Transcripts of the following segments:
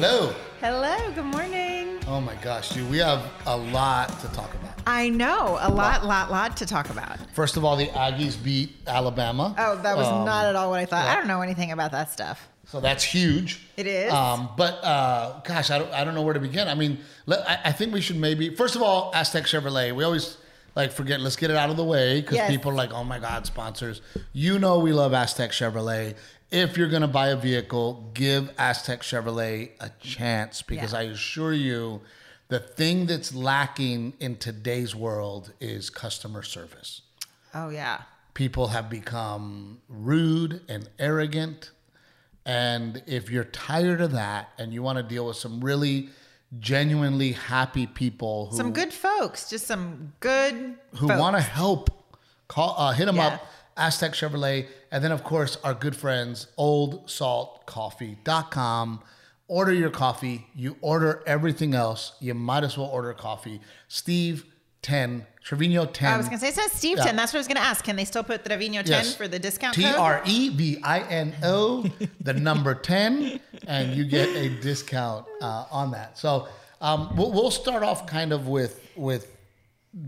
Hello. Hello, good morning. Oh my gosh, dude, we have a lot to talk about. I know a lot, lot, lot to talk about. First of all, the Aggies beat Alabama. Oh, that was Um, not at all what I thought. yeah. I don't know anything about that stuff. So that's huge. It is? Um, but uh, gosh, I don't, I don't know where to begin. I mean, let, I, I think we should maybe first of all, Aztec Chevrolet. We always like forget. Let's get it out of the way because Yes. people are like, oh my god, sponsors. You know we love Aztec Chevrolet. If you're gonna buy a vehicle, give Aztec Chevrolet a chance because Yeah. I assure you, the thing that's lacking in today's world is customer service Oh yeah. people have become rude and arrogant. And if you're tired of that and you want to deal with some really genuinely happy people who, Some good folks, just some good who want to help, call, uh, hit them Yeah. up, Aztec Chevrolet. And then, of course, our good friends, oldsaltcoffee.com. Order your coffee. You order everything else. You might as well order coffee. Steve 10, Trevino 10. I was gonna say it says Steve Yeah. 10. That's what I was gonna ask. Can they still put Trevino 10 Yes. for the discount T? R E V I N O, the number 10, and you get a discount uh, on that. So um, we'll, we'll start off kind of with with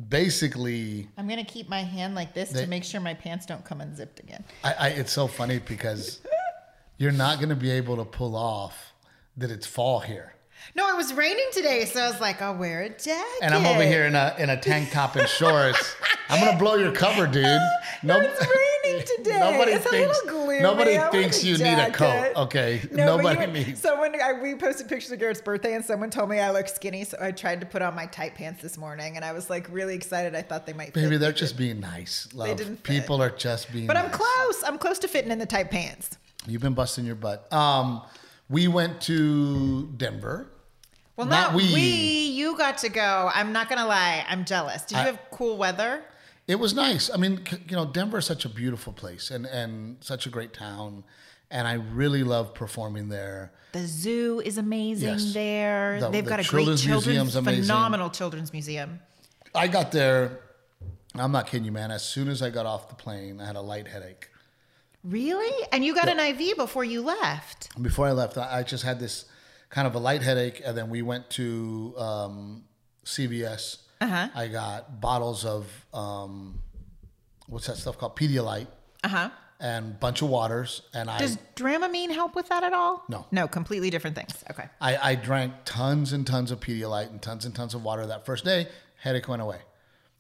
basically. I'm gonna keep my hand like this They- to make sure my pants don't come unzipped again. I, I, it's so funny because you're not going to be able to pull off that it's fall here. No, it was raining today, so I was like, I'll wear a jacket. And I'm over here in a in a tank top and shorts. I'm gonna blow your cover, dude. No, it's raining today. Nobody It's a thinks little gloomy. nobody I thinks a you need a coat. Okay, No, nobody you- needs. Someone, I, we posted pictures of Garrett's birthday, and someone told me I look skinny, so I tried to put on my tight pants this morning, and I was like really excited. I thought they might. Baby, they're just being nice. Love. didn't fit. People are just being. But I'm close. I'm close to fitting in the tight pants. You've been busting your butt. Um, we went to Denver. Well, Not not, we. we. You got to go. I'm not gonna lie. I'm jealous. Did you have cool weather? It was nice. I mean, c- you know, Denver is such a beautiful place and and such a great town, and I really love performing there. The zoo is amazing Yes. there. The- They've the got a children's great children's, phenomenal children's museum. I got there. I'm not kidding you, man. As soon as I got off the plane, I had a light headache. Really? And you got an IV before you left. Before I left, I just had this kind of a light headache, and then we went to um, CVS. Uh-huh. I got bottles of um, what's that stuff called Pedialyte Uh huh. and bunch of waters, and I Does Dramamine help with that at all? No. No, completely different things. Okay. I, I drank tons and tons of Pedialyte and tons and tons of water that first day. Headache went away.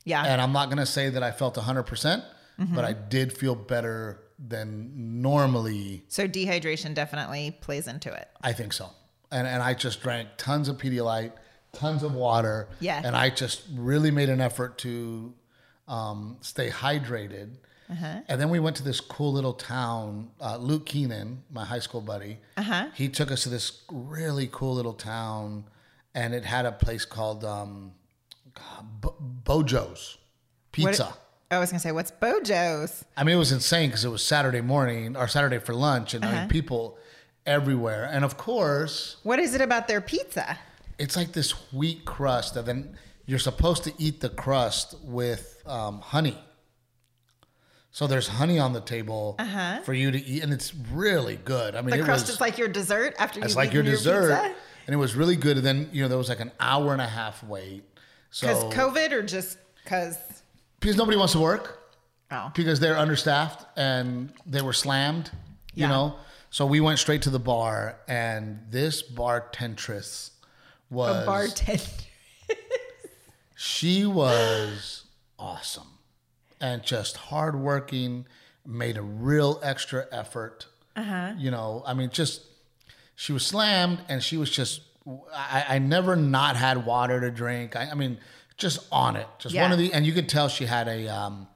Yeah. And I'm not going to say that I felt 100%, Mm-hmm. but I did feel better than normally. so dehydration definitely plays into it. I think so. And, and I just drank tons of Pedialyte, tons of water. Yeah. And I just really made an effort to um, stay hydrated. Uh-huh. And then we went to this cool little town. Uh, Luke Keenan, my high school buddy, Uh-huh. he took us to this really cool little town, and it had a place called um, Bo- Beau Jo's Pizza. What, I was gonna say, what's Beau Jo's? I mean, it was insane because it was Saturday morning or Saturday for lunch, and I Uh-huh. mean, people everywhere. And of course, What is it about their pizza? it's like this wheat crust, and then you're supposed to eat the crust with um, honey. So there's honey on the table for you to eat, and it's really good. I mean, Uh-huh. The crust was, is like your dessert after you It's like your dessert, pizza? and it was really good. And then you know there was like an hour and a half wait. So Because COVID or just because? Because nobody wants to work Oh, because they're understaffed and they were slammed, you Yeah. know. So we went straight to the bar, and this bartendress was a bartender. she was awesome and just hardworking. Made a real extra effort. Uh-huh. You know, I mean, just she was slammed, and she was just. I, I never not had water to drink. I, I mean, just on it, just one of the, and you could tell she had a, um,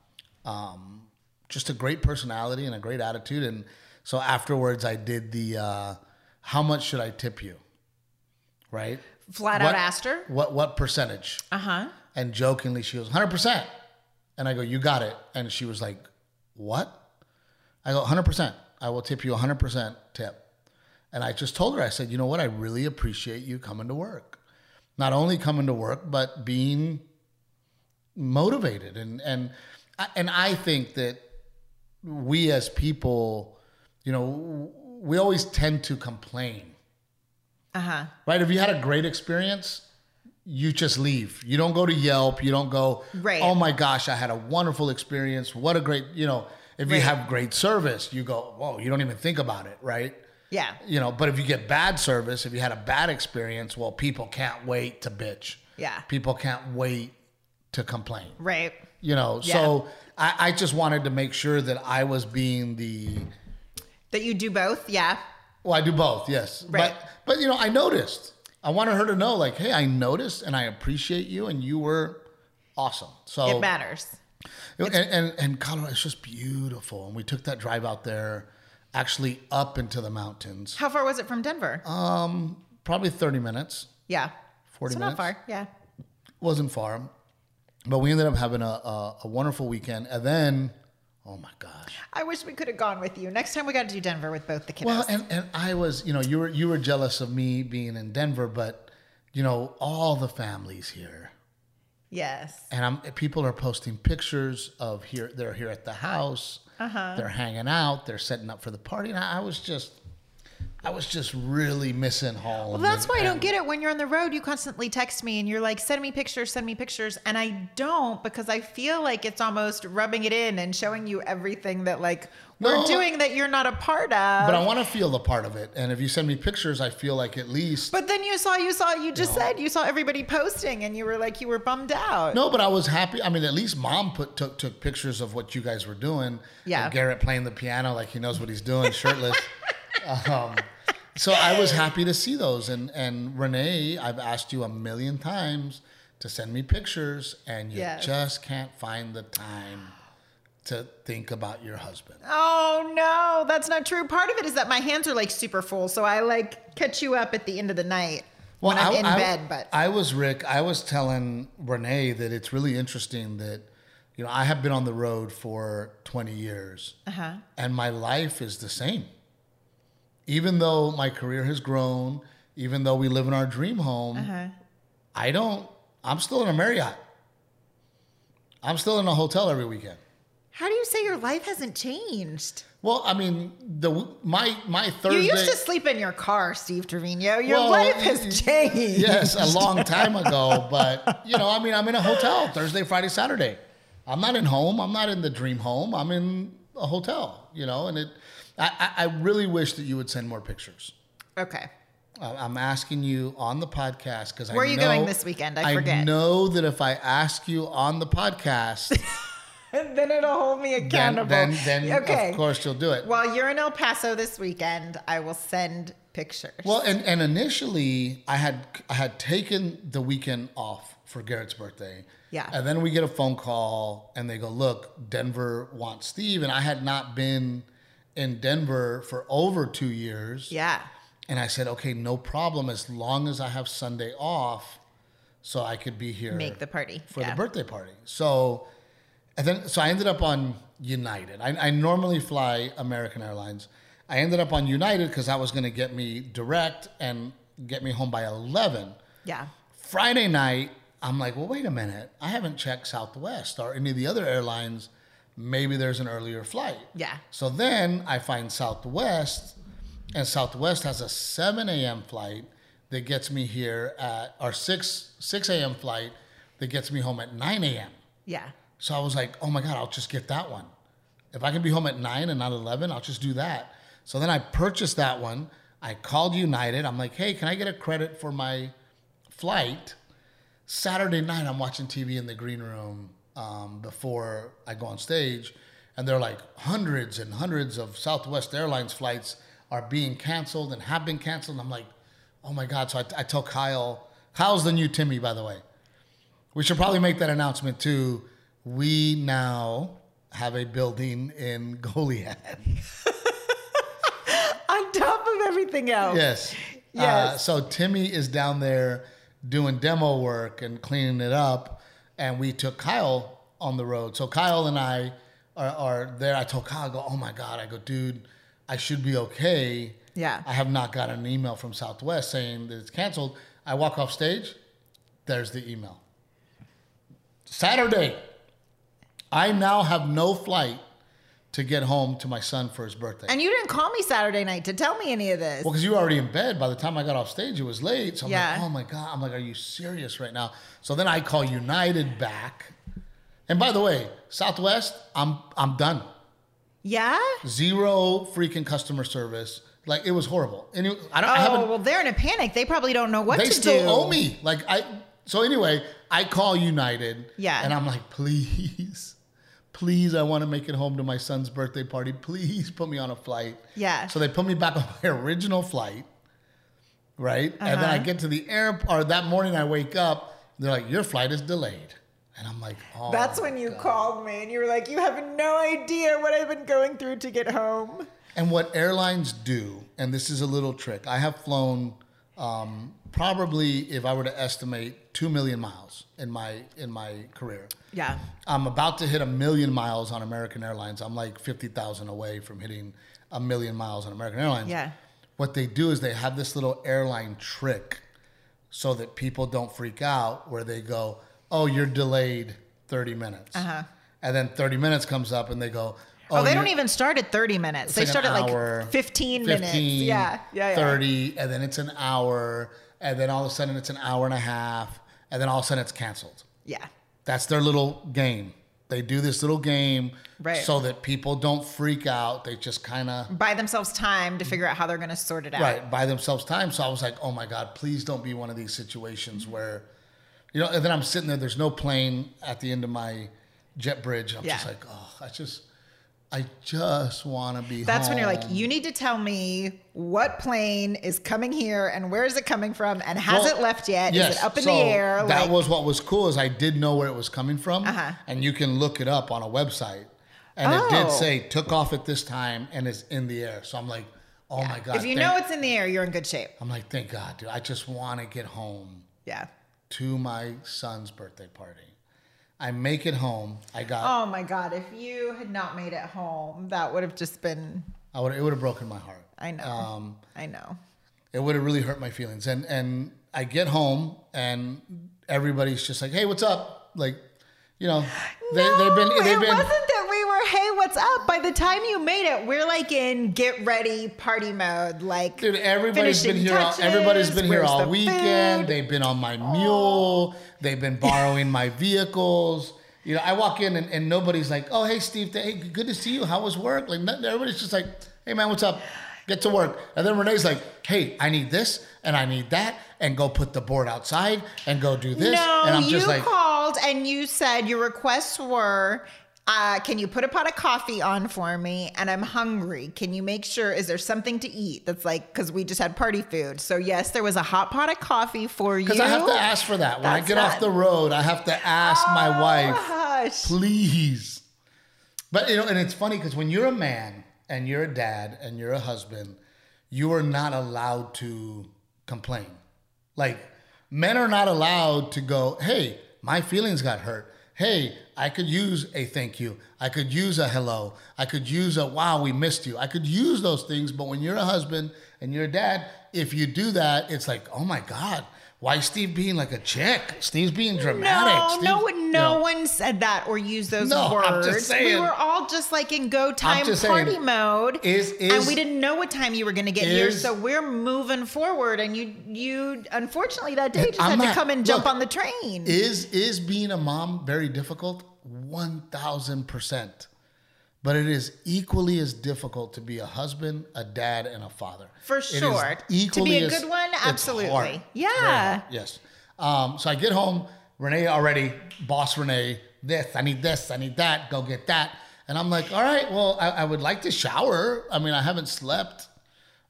um, just a great personality and a great attitude. And so afterwards, I did the, uh, how much should I tip you? Right. Flat What- out asked her. What what percentage? Uh huh. And jokingly, she goes, 100%. And I go, you got it. And she was like, what? I go, 100%. I will tip you 100% tip. And I just told her, I said, you know what? I really appreciate you coming to work. Not only coming to work, but being motivated. And, and, and I think that we as people, you know, we always tend to complain Uh huh. right? If you had a great experience, you just leave. You don't go to Yelp. You don't go, Right. oh my gosh, I had a wonderful experience. What a great, you know, if you have great service, you go, whoa, you don't even think about it, right? Yeah. You know, but if you get bad service, if you had a bad experience, well, people can't wait to bitch. Yeah. People can't wait to complain. Right. You know, so I, I just wanted to make sure that I was being the That you do both. Yeah. well, I do both, yes. Right. But but you know, I noticed. I wanted her to know, like, hey, I noticed and I appreciate you, and you were awesome. So It matters. and, and and Colorado is just beautiful, and we took that drive out there, actually up into the mountains. How far was it from Denver? Um, probably thirty minutes. yeah. 40 so minutes? not far. Yeah. wasn't far, but we ended up having a, a, a wonderful weekend, and then, oh my gosh. I wish we could have gone with you. Next time we got to do Denver with both the kids. Well, and, and I was, you know, you were you were jealous of me being in Denver, but you know, all the families here, yes. and I'm people are posting pictures of here. They're here at the house. Uh-huh. They're hanging out. They're setting up for the party, and I, I was just, I was just really missing home. Well, that's and- why I don't get it. When you're on the road, you constantly text me and you're like, send me pictures, send me pictures. And I don't because I feel like it's almost rubbing it in and showing you everything that like we're doing that you're not a part of. But I want to feel the part of it, and if you send me pictures, I feel like at least But then you saw, you saw, you just said you saw everybody posting and you were like, you were bummed out. No, but I was happy. I mean, at least mom put took took pictures of what you guys were doing. Yeah. Garrett playing the piano like he knows what he's doing, shirtless. um, so I was happy to see those. And and Renee, I've asked you a million times to send me pictures, and you Yes. just can't find the time to think about your husband. Oh no, that's not true. Part of it is that my hands are like super full, so I like catch you up at the end of the night when I'm I- in I- bed. But I was Rick. I was telling Renee that it's really interesting that you know I have been on the road for 20 years, uh-huh. and my life is the same. Even though my career has grown, even though we live in our dream home, Uh-huh. I don't. I'm still in a Marriott. I'm still in a hotel every weekend. How do you say your life hasn't changed? Well, I mean, the my my Thursday. You used to sleep in your car, Steve Trevino. Your Well, life has changed. Yes, a long time ago. But you know, I mean, I'm in a hotel Thursday, Friday, Saturday. I'm not in home. I'm not in the dream home. I'm in a hotel. You know, and it. I, I I really wish that you would send more pictures. Okay. I- I'm asking you on the podcast because Where I are you know- going this weekend? I forget. I know that if I ask you on the podcast, And then it'll hold me then accountable. then, then okay. of course you'll do it. While you're in El Paso this weekend, I will send pictures. Well, and, and initially I had I had taken the weekend off for Garrett's birthday. Yeah. And then we get a phone call and they go, "Look, Denver wants Steve." And I had not been in Denver for over 2 years. yeah. And I said, "Okay, no problem as long as I have Sunday off so I could be here Make the party. for yeah. the birthday party." So and then so I ended up on United. I, I normally fly American Airlines. I ended up on United because that was going to get me direct and get me home by 11. Yeah. Friday night, I'm like, well, wait a minute. I haven't checked Southwest or any of the other airlines. Maybe there's an earlier flight. Yeah. So then I find Southwest, and Southwest has a 7 a.m. flight that gets me here at, or 6 6 a.m. flight that gets me home at 9 a.m. Yeah. So I was like, oh my God, I'll just get that one. If I can be home at 9 and not 11, I'll just do that. So then I purchased that one. I called United. I'm like, hey, can I get a credit for my flight? Saturday night, I'm watching TV in the green room um, before I go on stage. And they're like, hundreds and hundreds of Southwest Airlines flights are being canceled and have been canceled. And I'm like, oh my God. So I, I tell Kyle, Kyle's the new Timmy, by the way. We should probably make that announcement too. We now have a building in Goliad. On top of everything else. Yes. Uh, Yes. so Timmy is down there doing demo work and cleaning it up, and we took Kyle on the road. So Kyle and I are, are there. I told Kyle, I go, oh my god, I go, dude, I should be okay. Yeah. I have not got an email from Southwest saying that it's canceled. I walk off stage. There's the email. Saturday. I now have no flight to get home to my son for his birthday. And you didn't call me Saturday night to tell me any of this. Well, because you were already in bed. By the time I got off stage, it was late. So I'm Yeah. like, oh my God. I'm like, are you serious right now? So then I call United back. And by the way, Southwest, I'm I'm done. yeah? Zero freaking customer service. Like it was horrible. And it, I don't. I Oh, well, they're in a panic. They probably don't know what to do. They still owe me. Like I. So anyway, I call United. Yeah. And I'm like, please, please, I want to make it home to my son's birthday party. Please put me on a flight. Yeah. So they put me back on my original flight, right? And then I Uh-huh. get to the airport. Or that morning, I wake up. They're like, "Your flight is delayed," and I'm like, "Oh." That's when you called me and you were like, you have no idea what I've been going through to get home. And what airlines do, and this is a little trick. I have flown um, probably, if I were to estimate, two million miles in my in my career. Yeah. I'm about to hit a million miles on American Airlines. I'm like fifty thousand away from hitting a million miles on American Airlines. Yeah. What they do is they have this little airline trick, so that people don't freak out. Where they go, "Oh, you're delayed thirty minutes," Uh-huh. and then thirty minutes comes up, and they go. Oh, they don't even start at 30 minutes. They like start at like 15, minutes. 15, Yeah. Yeah. Yeah. 30, and then it's an hour, and then all of a sudden it's an hour and a half, and then all of a sudden it's canceled. Yeah. That's their little game. They do this little game Right. so that people don't freak out. They just kind of Buy themselves time to figure out how they're going to sort it out. right buy themselves time. So I was like, oh my god, please don't be one of these situations where, you know. And then I'm sitting there. There's no plane at the end of my jet bridge. I'm just like, oh, I just, I just want to be. That's when you're like, you need to tell me what plane is coming here and where is it coming from and has Well, it left yet? yes, Is it up in so the air? That like, was what was cool is I did know where it was coming from, Uh-huh. and you can look it up on a website, and it Oh. did say took off at this time and is in the air. So I'm like, oh my god! if you thank- know it's in the air, you're in good shape. I'm like, thank God, dude. I just want to get home Yeah. to my son's birthday party. I make it home. I got. Oh my God. If you had not made it home, that would have just been, I would. It would have broken my heart. I know. Um, I know. it would have really hurt my feelings. And and I get home and everybody's just like, hey, what's up? Like, you know, they, no, they've been they've it been. wasn't that we were, hey, what's up? By the time you made it, we're like in get ready party mode. Like, Dude, everybody's been here. All, everybody's been here all the weekend. food? They've been on my mule. They've been borrowing my vehicles. You know, I walk in and, and nobody's like, "Oh, hey, Steve. Hey, good to see you. How was work?" Like, everybody's just like, "Hey, man, what's up? Get to work." And then Renee's like, "Hey, I need this and I need that, and go put the board outside and go do this." No, and I'm you just like, called and you said your requests were, uh, can you put a pot of coffee on for me? And I'm hungry. Can you make sure, is there something to eat that's like, because we just had party food. So, yes, there was a hot pot of coffee for you. because I have to ask for that when I That's get off the road. I have to ask my Oh, wife. Hush. please. But you know, and it's funny because when you're a man and you're a dad and you're a husband, you are not allowed to complain. Like men are not allowed to go, "Hey, my feelings got hurt. Hey, I could use a thank you. I could use a hello. I could use a wow, we missed you. I could use those things, but when you're a husband and you're a dad, if you do that, it's like, "Oh my god, why is Steve being like a chick? Steve's being dramatic." No, Steve's- no, you no know. one said that or used those No, words. I'm just saying. We were all just like in go time party saying, mode, is- and we didn't know what time you were going to get here. so we're moving forward. And you, you, unfortunately, that day just I'm had not- to come and jump look, on the train. Is is being a mom very difficult? One thousand percent. But it is equally as difficult to be a husband, a dad, and a father. For sure. To be a good one, absolutely. Yeah. Yes. Um, so I get home. Renee already, boss Renee, this, I need this, I need that, go get that. And I'm like, all right, well, I, I would like to shower. I mean, I haven't slept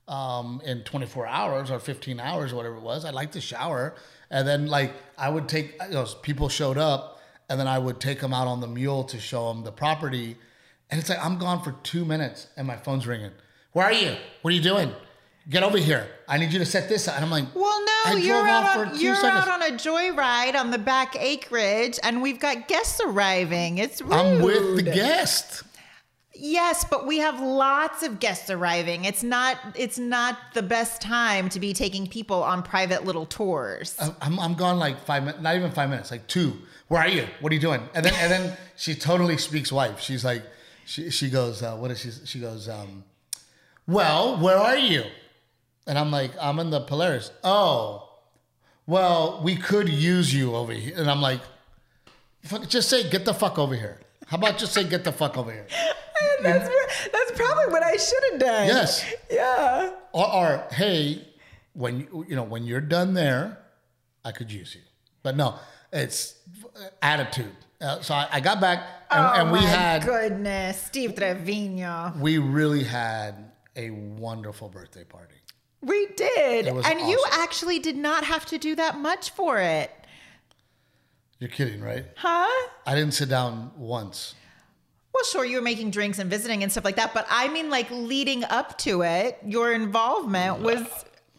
um, in 24 hours or 15 hours or whatever it was. I'd like to shower. And then, like, I would take, you know, people showed up, and then I would take them out on the mule to show them the property. And it's like, I'm gone for two minutes, and my phone's ringing. Where are you? What are you doing? Get over here. I need you to set this up. And I'm like, Well, no, I you're out on you're seconds. out on a joyride on the back acreage, and we've got guests arriving. It's rude. I'm with the guest. Yes, but we have lots of guests arriving. It's not it's not the best time to be taking people on private little tours. I'm, I'm gone like five minutes, not even five minutes, like two. Where are you? What are you doing? And then and then she totally speaks wife. She's like, she she goes, uh, what is she? She goes, um, well, where are you? And I'm like, I'm in the Polaris. Oh, well, we could use you over here. And I'm like, just say, get the fuck over here. How about just say, get the fuck over here? that's, that's probably what I should have done. Yes. Yeah. Or, or hey, when you you know when you're done there, I could use you. But no, it's attitude. Uh, so I, I got back and, oh and we my had goodness, Steve Trevino. we really had a wonderful birthday party. We did, and you actually did not have to do that much for it, You're kidding, right? huh? I didn't sit down once. Well, sure, you were making drinks and visiting and stuff like that, but I mean, like leading up to it, your involvement was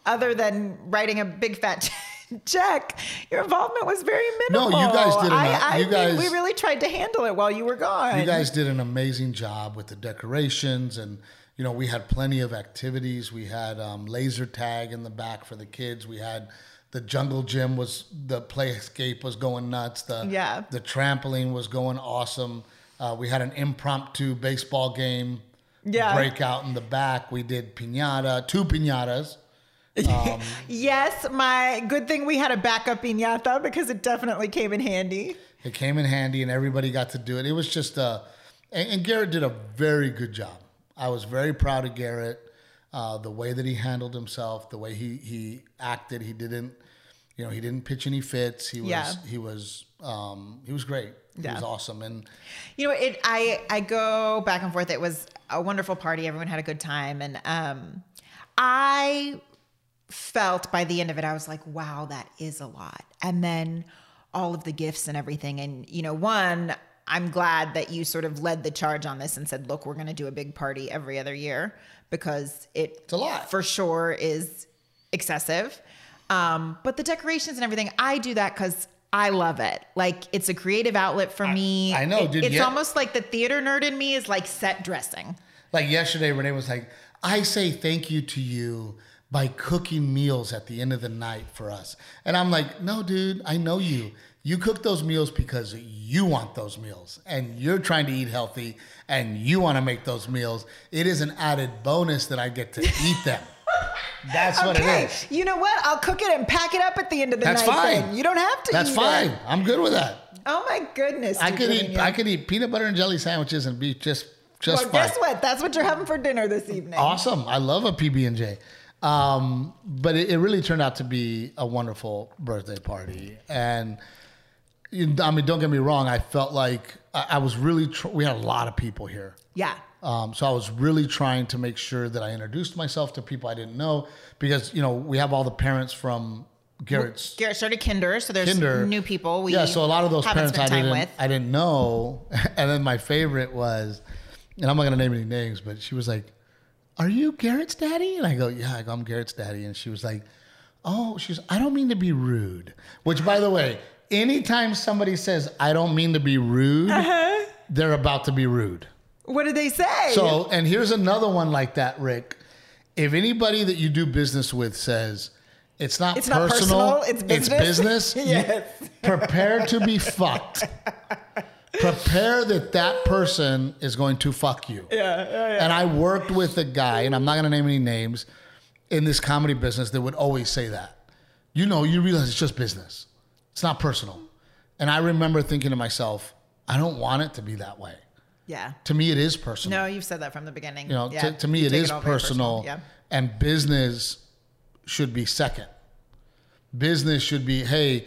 other than writing a big fat check. Jack, your involvement was very minimal. No, you guys did I. I You guys- we really tried to handle it while you were gone. You guys did an amazing job with the decorations, and you know we had plenty of activities. We had um, laser tag in the back for the kids. We had the jungle gym was the play escape was going nuts. The Yeah. the trampoline was going awesome. Uh, we had an impromptu baseball game Yeah. breakout in the back. We did pinata, two pinatas. Yes, my good thing we had a backup piñata because it definitely came in handy. It came in handy, and everybody got to do it. It was just uh, and, and Garrett did a very good job. I was very proud of Garrett. Uh, the way that he handled himself, the way he he acted, he didn't, you know, he didn't pitch any fits. He was Yeah. he was um, he was great. He was awesome, and You know, it. I I go back and forth. It was a wonderful party. Everyone had a good time, and um, I felt by the end of it, I was like, wow, that is a lot. And then all of the gifts and everything, and you know, one. I'm glad that you sort of led the charge on this and said, look, we're going to do a big party every other year because it It's a lot. for sure is excessive. Um, but the decorations and everything, I do that because I love it. Like it's a creative outlet for me. I know, It- dude, It's yeah. almost like the theater nerd in me is like set dressing. like yesterday, Renee was like, "I say thank you to you." By cooking meals at the end of the night for us. And I'm like, no, dude, I know you. You cook those meals because you want those meals and you're trying to eat healthy and you want to make those meals. It is an added bonus that I get to eat them. That's what it Okay, is. you know what? I'll cook it and pack it up at the end of the That's night. fine. then. You don't have to. That's eat fine. It. I'm good with that. Oh my goodness! I could eat Trevino. I could eat peanut butter and jelly sandwiches and be just just Well, fine. guess what? That's what you're having for dinner this evening. Awesome. I love a PB and J. Um, but it, it really turned out to be a wonderful birthday party, and you- I mean, don't get me wrong. I felt like I, I was really. Tr- we had a lot of people here, Yeah. um, so I was really trying to make sure that I introduced myself to people I didn't know because you know we have all the parents from Garrett's Garrett started Kinder, so there's Kinder. new people. We yeah, so a lot of those parents I didn't with. I didn't know, and then my favorite was, and I'm not gonna name any names, but she was like, "Are you Garrett's daddy?" And I go, "Yeah, I go, I'm Garrett's daddy," and she was like, "Oh, she's I don't mean to be rude," which by the way, anytime somebody says I don't mean to be rude, Uh-huh. they're about to be rude. What did they say? So, and here's another one like that, Rick. If anybody that you do business with says it's not, It's not personal, personal, it's business." business, Yes. prepare to be fucked. Prepare that that person is going to fuck you. yeah, yeah, yeah. And I worked with a guy, and I'm not going to name any names, in this comedy business that would always say that. You know, you realize it's just business. It's not personal. And I remember thinking to myself, I don't want it to be that way. yeah. To me, it is personal. No, you've said that from the beginning. You know, yeah. to, to me, You it is all very personal, Yeah. and business should be second. Business should be, hey,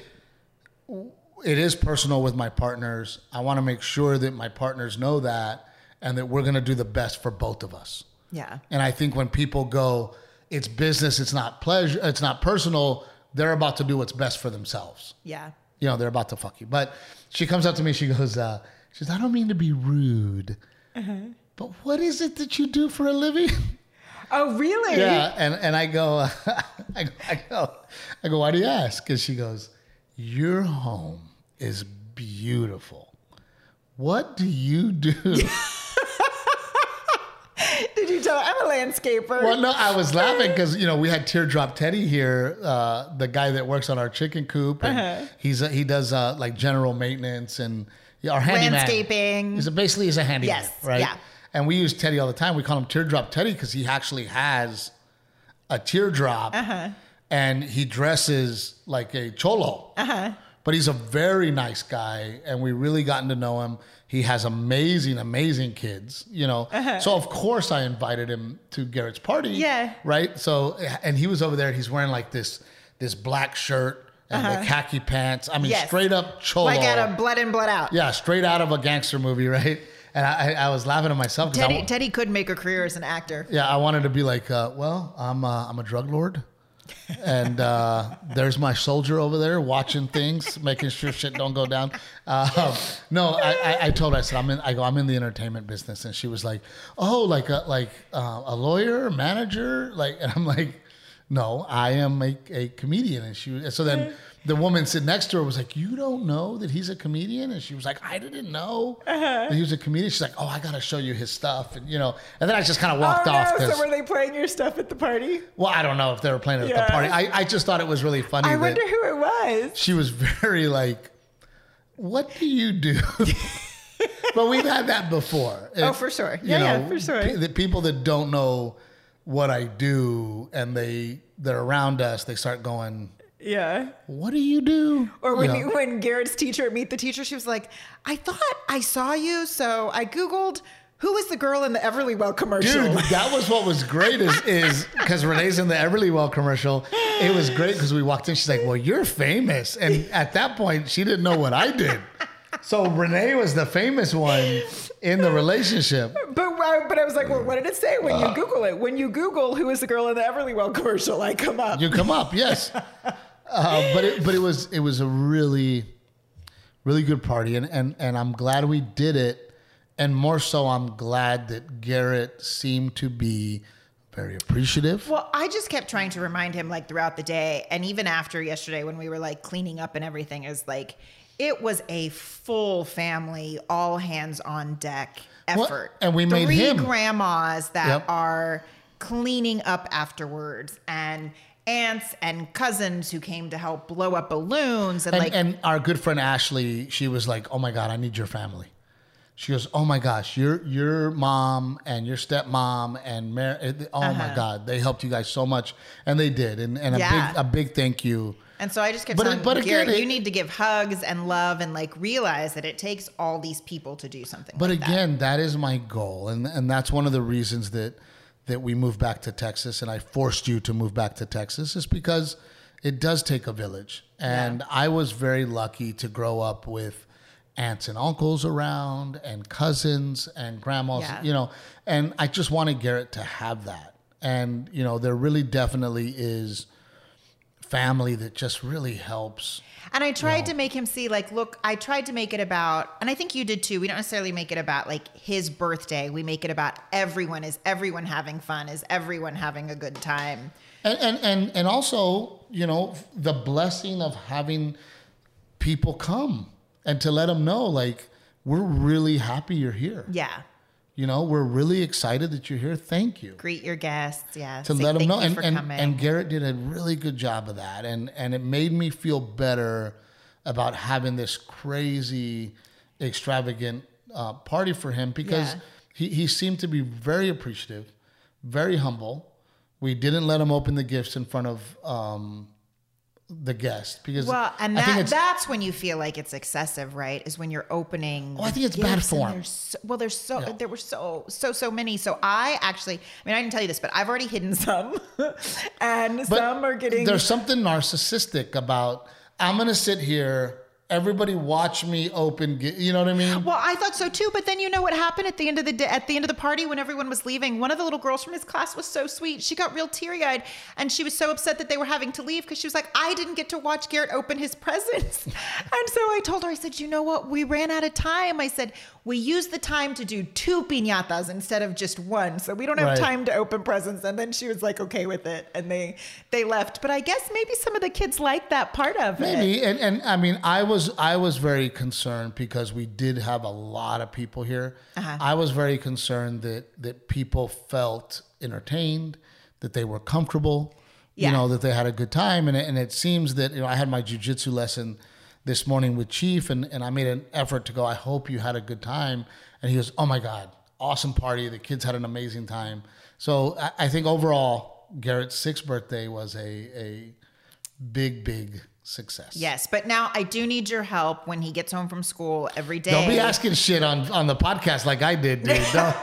it is personal with my partners. I want to make sure that my partners know that and that we're going to do the best for both of us. Yeah. And I think when people go, it's business, it's not pleasure, it's not personal, they're about to do what's best for themselves. Yeah. You know, they're about to fuck you. But she comes up to me, she goes, uh, she says, I don't mean to be rude, but what is it that you do for a living? Oh, really? yeah. And, and I go, I, go- I go, I go, why do you ask? Because she goes, you're home is beautiful. What do you do? Did you tell? I'm a landscaper. Well, no, I was laughing because you know we had Teardrop Teddy here, uh, the guy that works on our chicken coop, and Uh-huh. he's a, he does uh, like general maintenance and our handyman. Landscaping. He's a, basically he's a handyman, Yes, right? yeah. And we use Teddy all the time. We call him Teardrop Teddy because he actually has a teardrop, and he dresses like a cholo. But he's a very nice guy, and we really gotten to know him. He has amazing, amazing kids, you know. So of course I invited him to Garrett's party. Yeah. Right. So and he was over there. He's wearing like this this black shirt and the khaki pants. I mean, Yes. straight up cholo. Like out of blood in, blood out. yeah, straight out of a gangster movie, right? And I, I was laughing at myself. Teddy, Teddy could make a career as an actor. yeah, I wanted to be like, uh, well, I'm uh, I'm a drug lord, and uh, there's my soldier over there watching things, making sure shit don't go down. Um, no, I, I, I told her I said I'm in. I go I'm in the entertainment business, and she was like, oh, like a like uh, a lawyer, manager, like, and I'm like, no, I am a, a comedian, and she so then. The woman sitting next to her was like, "You don't know that he's a comedian," and she was like, "I didn't know uh-huh. that he was a comedian." She's like, "Oh, I gotta show you his stuff," and you know, and then I just kind of walked oh, off no. 'cause- So were they playing your stuff at the party? well, I don't know if they were playing it at the party. I, I just thought it was really funny I wonder who it was. she was very like, "What do you do?" but we've had that before. Oh, It- for sure. Yeah, yeah, for sure. pe- The people that don't know what I do and they they're around us, they start going, Yeah. "What do you do?" Or when You you when Garrett's teacher Meet the Teacher, she was like, "I thought I saw you, so I googled who was the girl in the Everlywell commercial." Dude, that was what was great is is because Renee's in the Everlywell commercial. It was great because we walked in. She's like, "Well, you're famous," and at that point, she didn't know what I did. So Renee was the famous one in the relationship. But I- but I was like, well, what did it say when Uh. you Google it? When you Google who is the girl in the Everlywell commercial, I come up. You come up, yes. Uh, but it, but it was it was a really really good party, and and and I'm glad we did it, and more so, I'm glad that Garrett seemed to be very appreciative. Well, I just kept trying to remind him like throughout the day and even after yesterday when we were like cleaning up and everything is like it was a full family, all hands on deck Well, effort. and we made Three him- grandmas that Yep. are cleaning up afterwards and aunts and cousins who came to help blow up balloons and, and, like and our good friend Ashley, she was like, "Oh my god, I need your family." She goes, "Oh my gosh, your your mom and your stepmom and Mar- oh my Uh-huh. god, they helped you guys so much, and they did, and and a Yeah. big a big thank you." And so I just kept But telling but again, Garrett, you need to give hugs and love and like realize that it takes all these people to do something. But like that. again, that is my goal, and and that's one of the reasons that that we moved back to Texas, and I forced you to move back to Texas, is because it does take a village, and I was very lucky to grow up with aunts and uncles around, and cousins and grandmas, Yeah. you know, and I just wanted Garrett to have that, and you know, there really definitely is family that just really helps. And I tried to make him see, like, look, I tried to make it about, and I think you did too. We don't necessarily make it about like his birthday. We make it about everyone. Is everyone having fun? Is everyone having a good time? and and and, and also you know the blessing of having people come and to let them know like we're really happy you're here Yeah. You know we're really excited that you're here thank you Greet your guests. Yeah. to Say let them know and and, coming. and garrett did a really good job of that and and it made me feel better about having this crazy extravagant uh, party for him because Yeah. he, he seemed to be very appreciative very humble we didn't let him open the gifts in front of um, the guest because well, and I think that, that's when you feel like it's excessive, right? Is when you're opening. Oh, I think it's bad form. there's So, well, there's so Yeah. there were so so so many. So I actually, I mean, I didn't tell you this, but I've already hidden some, and but some are getting. there's something narcissistic about I'm gonna sit here everybody watch me open you know what I mean Well, I thought so too, but then you know what happened at the end of the day, at the end of the party when everyone was leaving. One of the little girls from his class was so sweet. She got real teary eyed, and she was so upset that they were having to leave because she was like, "I didn't get to watch Garrett open his presents." and so I told her, I said, "You know what? We ran out of time." I said, "We used the time to do two piñatas instead of just one, so we don't have Right. time to open presents." And then she was like, "Okay with it," and they they left. But I guess maybe some of the kids like that part of it. Maybe, and, and I mean, I was I was very concerned because we did have a lot of people here. Uh-huh. I was very concerned that that people felt entertained, that they were comfortable, Yeah. you know, that they had a good time, and it, and it seems that you know I had my jujitsu lesson this morning with Chief, and and I made an effort to go. I hope you had a good time, and he goes, "Oh my God." awesome party. The kids had an amazing time. So I, I think overall, Garrett's sixth birthday was a a big, big success. Yes, but now I do need your help when he gets home from school every day. Don't be asking shit on on the podcast like I did, dude. Don't,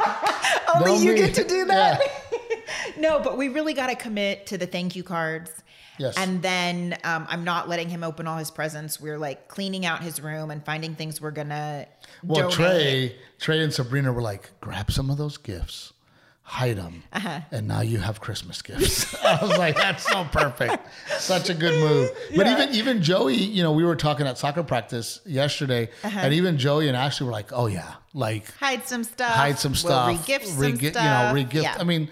Only don't you be- get to do that. Yeah. no, but we really got to commit to the thank you cards. Yes. And then um, I'm not letting him open all his presents. We're like cleaning out his room and finding things we're gonna. Well, donate. Trey, Trey and Sabrina were like, grab some of those gifts, hide them, Uh-huh. and now you have Christmas gifts. I was like, that's so perfect, such a good move. But even even Joey, you know, we were talking at soccer practice yesterday, Uh-huh. and even Joey and Ashley were like, oh yeah, like hide some stuff. hide some We'll stuff, regift some regi- stuff. you know, regift. Yeah. I mean,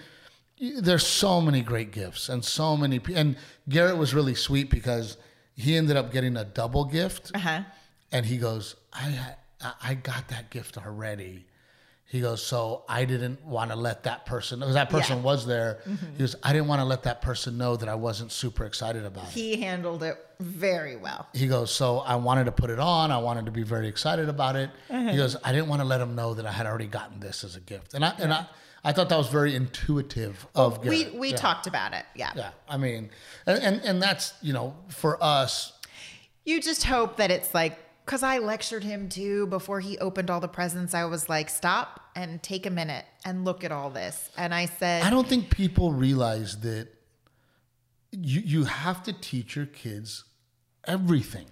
there's so many great gifts and so many. And Garrett was really sweet because he ended up getting a double gift, Uh-huh. and he goes, I I got that gift already." He goes, so I didn't want to let that person, because that person Yeah. was there. Mm-hmm. He goes, I didn't want to let that person know that I wasn't super excited about it. He handled it very well. He goes, so I wanted to put it on. I wanted to be very excited about it. He uh-huh. goes, I didn't want to let him know that I had already gotten this as a gift, and I and I, I thought that was very intuitive of We we yeah. talked about it. Yeah. Yeah, I mean, and, and and that's you know for us. You just hope that it's like because I lectured him too before he opened all the presents. I was like, stop and take a minute and look at all this. And I said, I don't think people realize that you you have to teach your kids everything.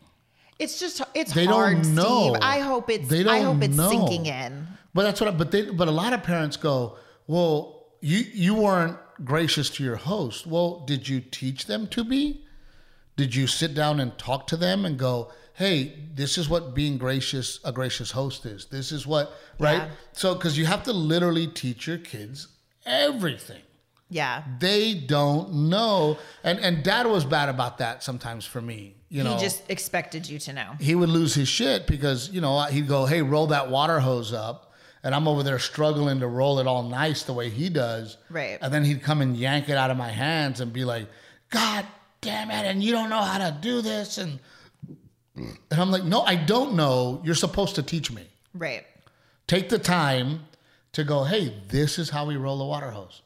it's just it's They hard, don't know. Steve. I hope it's They don't hope it's know. sinking in. But that's what. I, but they. But a lot of parents go, well, you you weren't gracious to your host. Well, did you teach them to be? Did you sit down and talk to them and go, hey, this is what being gracious a gracious host is. This is what right. Yeah. So because you have to literally teach your kids everything. Yeah. They don't know, and and Dad was bad about that sometimes for me. You know, he just expected you to know. he would lose his shit because you know he'd go, "Hey, roll that water hose up," and I'm over there struggling to roll it all nice the way he does. Right. And then he'd come and yank it out of my hands and be like, "God damn it!" And you don't know how to do this, and and I'm like, "No, I don't know. You're supposed to teach me. Right. Take the time to go. Hey, this is how we roll a water hose."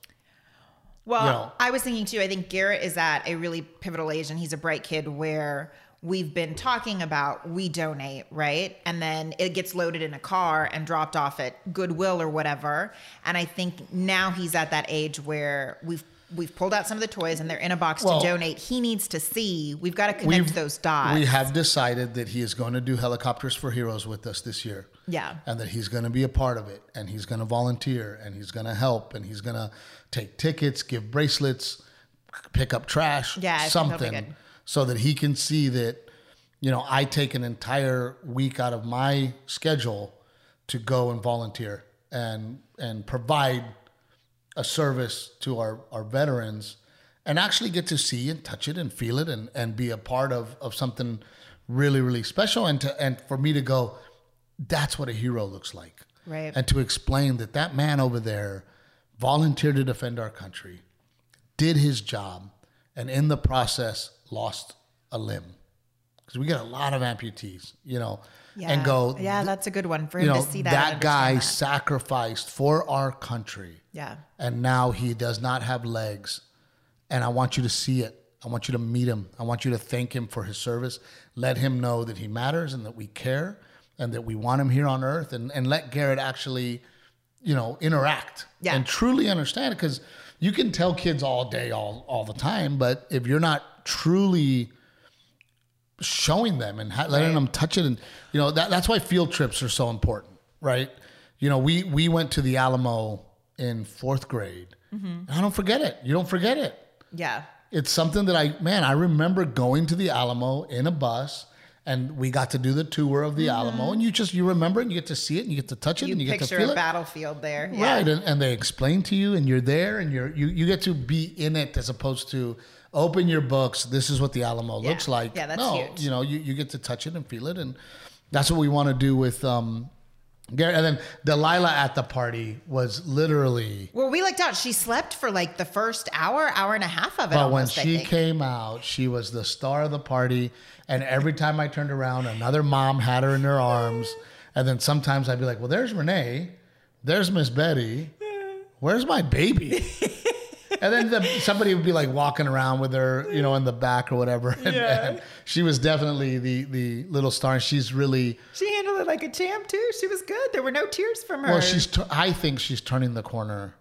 Well, you know. I was thinking too, I think Garrett is at a really pivotal age and he's a bright kid where we've been talking about we donate, right? And then it gets loaded in a car and dropped off at Goodwill or whatever. And I think now he's at that age where we've we've pulled out some of the toys and they're in a box Well- to donate. He needs to see. We've got to connect those dots. We have decided that he is going to do Helicopters for Heroes with us this year. Yeah. And that he's going to be a part of it and he's going to volunteer and he's going to help and he's going to take tickets, give bracelets, pick up trash, Yeah, I think that'll be something so that he can see that, you know, I take an entire week out of my schedule to go and volunteer and and provide a service to our, our veterans and actually get to see and touch it and feel it and, and be a part of, of something really, really special. And to, and for me to go, that's what a hero looks like. Right. And to explain that that man over there volunteered to defend our country, did his job, and in the process lost a limb. Because we get a lot of amputees, you know, yeah. and go, Yeah, that's a good one for you know, to see that. that, guy understand sacrificed for our country. Yeah. and now he does not have legs. And I want you to see it. I want you to meet him. I want you to thank him for his service. Let him know that he matters and that we care and that we want him here on earth and, and let Garrett actually, you know, interact Yeah. and truly understand it. Because you can tell kids all day, all, all the time, but if you're not truly showing them and ha- letting Right. them touch it and you know that, that's why field trips are so important right you know we we went to the alamo in fourth grade Mm-hmm. and i don't forget it you don't forget it Yeah. it's something that i man i remember going to the alamo in a bus and we got to do the tour of the alamo and you just you remember it and you get to see it and you get to touch it Mm-hmm. You and you get to picture feel a it battlefield there. Yeah. Right, and, and they explain to you, and you're there, and you're you you get to be in it as opposed to open your books. This is what the Alamo Yeah. looks like. Yeah, that's no, huge. you know, you, you get to touch it and feel it, and that's what we want to do with um, Gary. And then Delilah at the party was literally. Well, we looked out. She slept for like the first hour, hour and a half of it. But when almost, I she came out, she was the star of the party, and every time I turned around, another mom had her in their arms, and then sometimes I'd be like, "Well, there's Renee." there's Miss Betty. Where's my baby? and then the, somebody would be like walking around with her, you know, in the back or whatever. And, Yeah. and she was definitely the the little star. She's really She handled it like a champ too. She was good. There were no tears from her. well. She's tu- I think she's turning the corner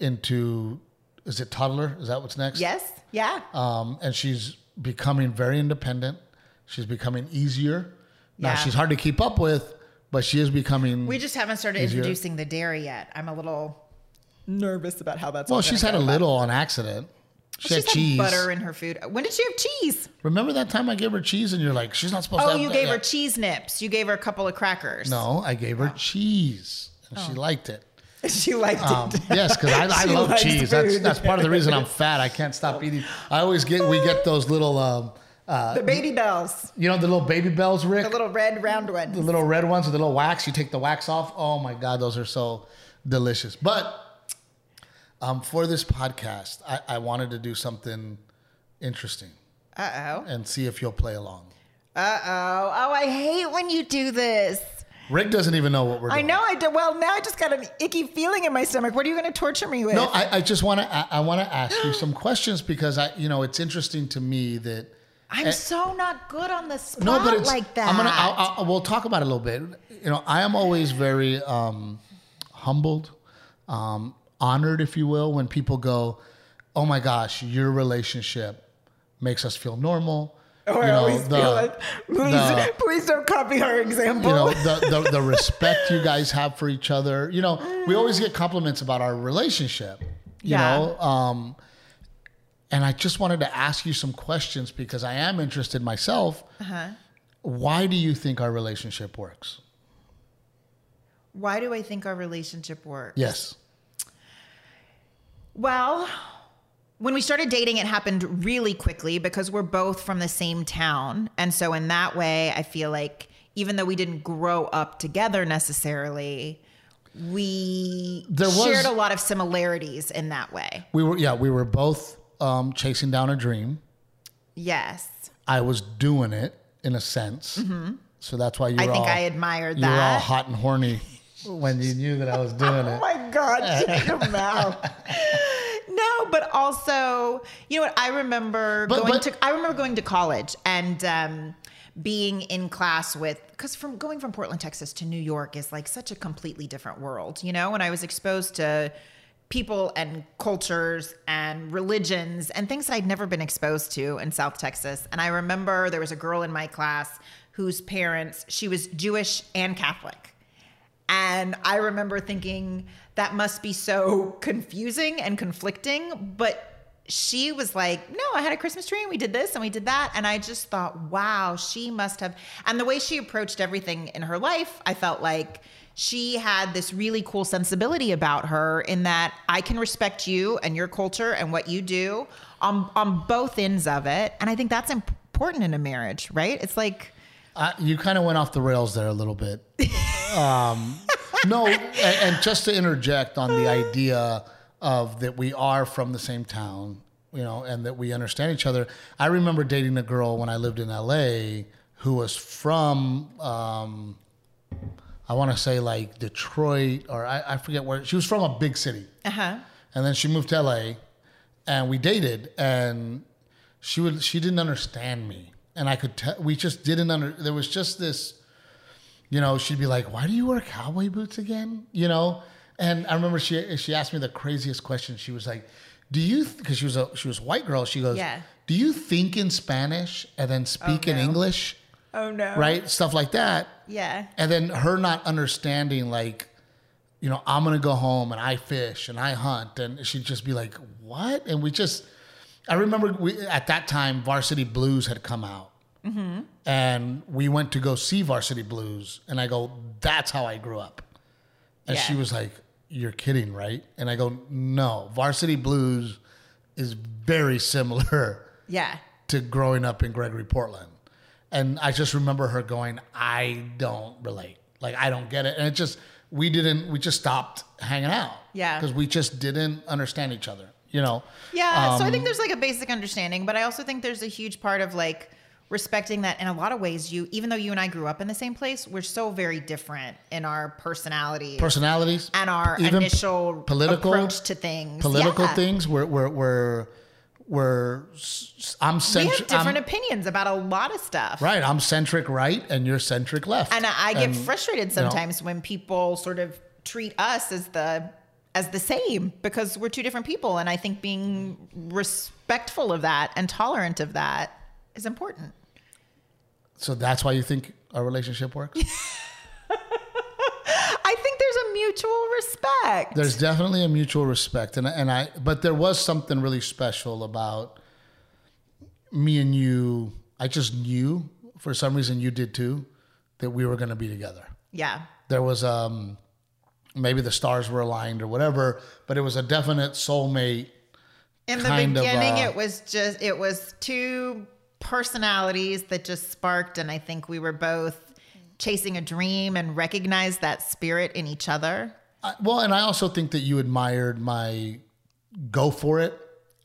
into is it toddler? Is that what's next? yes, yeah, Um, and she's becoming very independent. She's becoming easier. Now Yeah. she's hard to keep up with, but she is becoming. we just haven't started Easier. introducing the dairy yet. I'm a little nervous about how that's. well, she's had a little on accident. She She's had had cheese. butter in her food. When did she have cheese? Remember that time I gave her cheese and you're like, she's not supposed to Oh, you that gave her yet. cheese nips. You gave her a couple of crackers. No, I gave her cheese and Oh. she liked it. she liked Um, it. yes, because I, I love cheese. That's food. that's part of the reason I'm fat. I can't stop eating. I always get we get those little um, the baby bells, you know the little Babybels, Rick. the little red round ones. the little red ones with the little wax. You take the wax off. Oh my god, those are so delicious. But um, for this podcast, I, I wanted to do something interesting Uh oh. and see if you'll play along. Uh oh. Oh, I hate when you do this. Rick doesn't even know what we're doing. I know I do. Well, now I just got an icky feeling in my stomach. What are you going to torture me with? No, I, I just want to. I, I want to ask you some questions because I, you know, it's interesting to me that. I'm so not good on the spot No, but it's like that. I'm gonna. I'll, I'll, we'll talk about it a little bit. You know, I am always very um, humbled, um, honored, if you will, when people go, "Oh my gosh, your relationship makes us feel normal." Oh, you I know, always the- feel like, please, the- please don't copy our example. you know the, the the respect you guys have for each other. You know, we always get compliments about our relationship. You Yeah. know, um, and I just wanted to ask you some questions because I am interested myself. uh-huh. Why do you think our relationship works? Why do I think our relationship works? Yes. Well, when we started dating, it happened really quickly because we're both from the same town. And so, in that way, I feel like even though we didn't grow up together necessarily, we There was- shared a lot of similarities in that way. We were yeah, we were both um, chasing down a dream. Yes. I was doing it in a sense. So that's why you Mm-hmm. I think all, I admired that. you were all hot and horny when you knew that I was doing Oh it. Oh my God, shut your mouth. No, but also, you know what? I remember But- going but- to I remember going to college and um, being in class with because from going from Portland, Texas to New York is like such a completely different world, you know. And I was exposed to people and cultures and religions and things that I'd never been exposed to in South Texas. And I remember there was a girl in my class whose parents she was Jewish and Catholic. And I remember thinking that must be so confusing and conflicting. But she was like, No, I had a Christmas tree and we did this and we did that. And I just thought, wow, she must have. And the way she approached everything in her life, I felt like she had this really cool sensibility about her in that I can respect you and your culture and what you do on, on both ends of it. And I think that's important in a marriage, right? It's like, I, you kind of went off the rails there a little bit. Um, no, and, and just to interject on the idea of that we are from the same town, you know, and that we understand each other. I remember dating a girl when I lived in LA who was from, um, I want to say like Detroit or I, I forget where. She was from a big city. uh huh. and then she moved to LA, and we dated, and she would she didn't understand me, and I could tell we just didn't under. There was just this, you know, she'd be like, "Why do you wear cowboy boots again?" You know, and I remember she she asked me the craziest question. She was like, "Do you?" Because she was a she was a white girl. She goes, Yeah. "Do you think in Spanish and then speak in oh, no. English?" Oh, no. Right, stuff like that. Yeah. And then her not understanding, like, you know, I'm gonna go home and I fish and I hunt, and she'd just be like, "What?" And we just, I remember we at that time, Varsity Blues had come out, mm-hmm. and we went to go see Varsity Blues, and I go, "That's how I grew up," and she was like, "You're kidding, right?" And I go, "No, Varsity Blues is very similar." Yeah. to growing up in Gregory, Portland. And I just remember her going, I don't relate. Like, I don't get it. And it just, we didn't, we just stopped hanging out. Yeah. Because we just didn't understand each other, you know? Yeah, so I Um, think there's like a basic understanding, but I also think there's a huge part of like respecting that in a lot of ways you even though you and I grew up in the same place, we're so very different in our personalities Personalities and our even initial political- approach to things. political Yeah. things where where where where I'm centric. We have different opinions about a lot of stuff. right. I'm centric right, and you're centric left. And I get And, frustrated you know, sometimes when people sort of treat us as the as the same because we're two different people and I think being respectful of that and tolerant of that is important. So that's why you think our relationship works. I think there's a mutual respect. There's definitely a mutual respect, and and I. But there was something really special about me and you. I just knew for some reason you did too that we were going to be together. yeah. There was um maybe the stars were aligned or whatever, but it was a definite soulmate. In the beginning uh, it was just it was two personalities that just sparked and I think we were both chasing a dream and recognized that spirit in each other. I, well, and I also think that you admired my go for it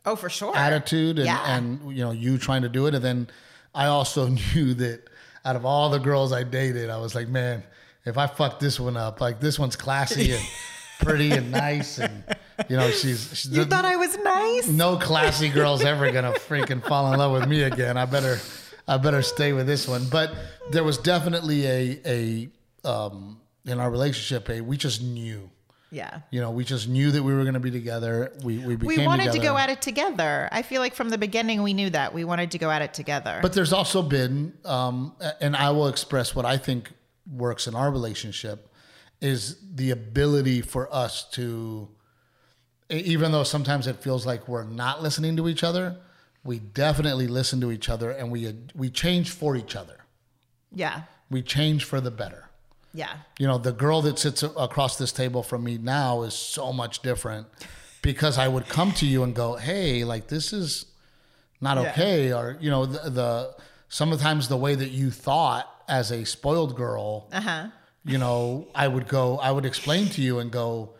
Oh, for sure. attitude and, Yeah. and you know you trying to do it and then i also knew that out of all the girls i dated i was like man if i fuck this one up like this one's classy and pretty and nice and you know she's, she's you thought I was nice? no classy girl's ever gonna freaking fall in love with me again i better i better stay with this one but there was definitely a a um in our relationship a we just knew Yeah. you know we just knew that we were gonna be together we we became We wanted to go at it together. I feel like from the beginning we knew that. We wanted to go at it together. But there's also been, um, and I will express what I think works in our relationship, is the ability for us to, even though sometimes it feels like we're not listening to each other, we definitely listen to each other, and we uh, we change for each other. yeah. We change for the better. Yeah. You know, the girl that sits across this table from me now is so much different because I would come to you and go, "Hey, like this is not Yeah. okay," or you know, the, the sometimes the way that you thought as a spoiled girl, Uh-huh. you know, I would go, I would explain to you and go,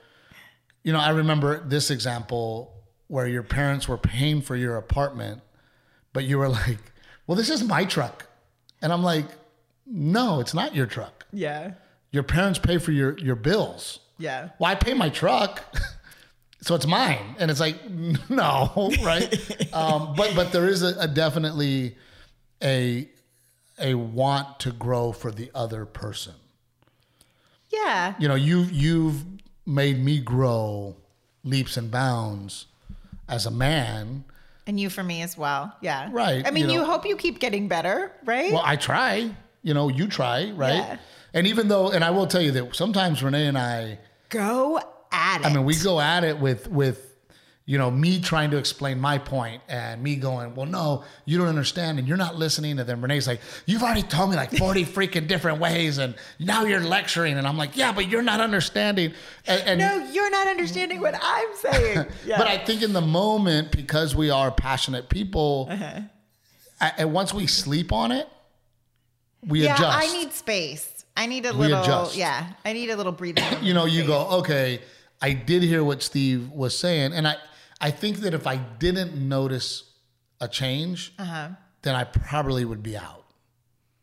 you know, I remember this example where your parents were paying for your apartment, but you were like, "Well, this is my truck," and I'm like, "No, it's not your truck." Yeah. your parents pay for your your bills. Yeah. Well, I pay my truck, so it's mine. And it's like, no, right? um, but but there is a, a definitely a a want to grow for the other person. Yeah. You know, you you've made me grow leaps and bounds as a man. And you for me as well. Yeah. Right, I mean, you you, hope you keep getting better, right? Well, I try. You know, you try, right? Yeah. And even though, and I will tell you that sometimes Renee and I, go at it. I mean, we go at it with with you know me trying to explain my point and me going, well, no, you don't understand, and you're not listening. And then Renee's like, you've already told me like forty freaking different ways, and now you're lecturing, and I'm like, yeah, but you're not understanding. And, and No, you're not understanding what I'm saying. Yeah. but I think in the moment, because we are passionate people, Uh-huh. I- and once we sleep on it, we yeah, adjust. I need space. I need a We little. adjust. Yeah, I need a little breathing. you know, you space. go, okay, I did hear what Steve was saying, and I, I think that if I didn't notice a change, Uh-huh. then I probably would be out,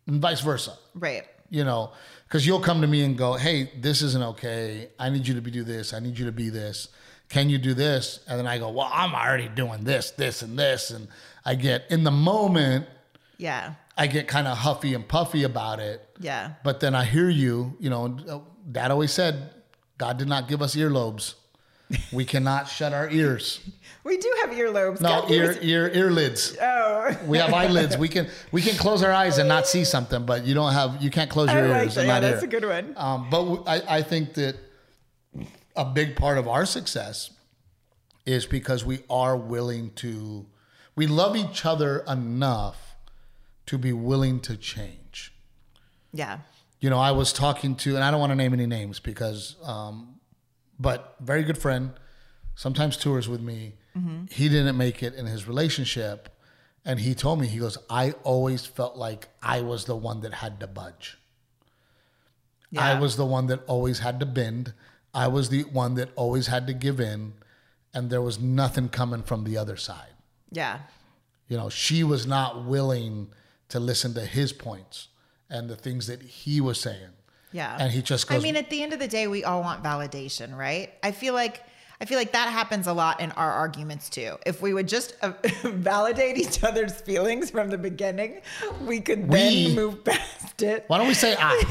and vice versa. Right. You know, because you'll come to me and go, hey, this isn't okay. I need you to be do this. I need you to be this. Can you do this? And then I go, well, I'm already doing this, this, and this, and I get in the moment, Yeah. I get kind of huffy and puffy about it. Yeah. But then I hear you, you know, uh, dad always said, God did not give us earlobes. We cannot shut our ears. We do have earlobes. No, God gave ear-ear-earlids Oh. We have eyelids. We can we can close our eyes and not see something, but you don't have you can't close I your like ears that. and Yeah, that's a good one. Um, but w- I, I think that a big part of our success is because we are willing to, we love each other enough to be willing to change. Yeah. You know, I was talking to, and I don't want to name any names because, um, but very good friend, sometimes tours with me. Mm-hmm. He didn't make it in his relationship. And he told me, he goes, I always felt like I was the one that had to budge. I was the one that always had to bend. I was the one that always had to give in. And there was nothing coming from the other side. Yeah. You know, she was not willing to listen to his points and the things that he was saying. Yeah. And he just goes, I mean, at the end of the day, we all want validation, right? I feel like I feel like that happens a lot in our arguments too. If we would just uh, validate each other's feelings from the beginning, we could then We- move past it. why don't we say I?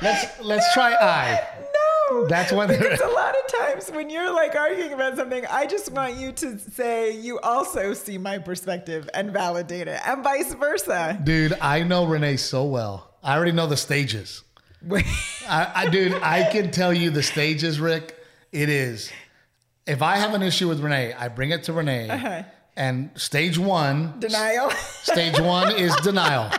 let's let's try I. No, That's when- because a lot of times when you're like arguing about something, I just want you to say you also see my perspective and validate it, and vice versa. Dude, I know Renee so well. I already know the stages. I, I dude, I can tell you the stages, Rick. It is. If I have an issue with Renee, I bring it to Renee, Uh-huh. and stage one, Denial. stage one is denial.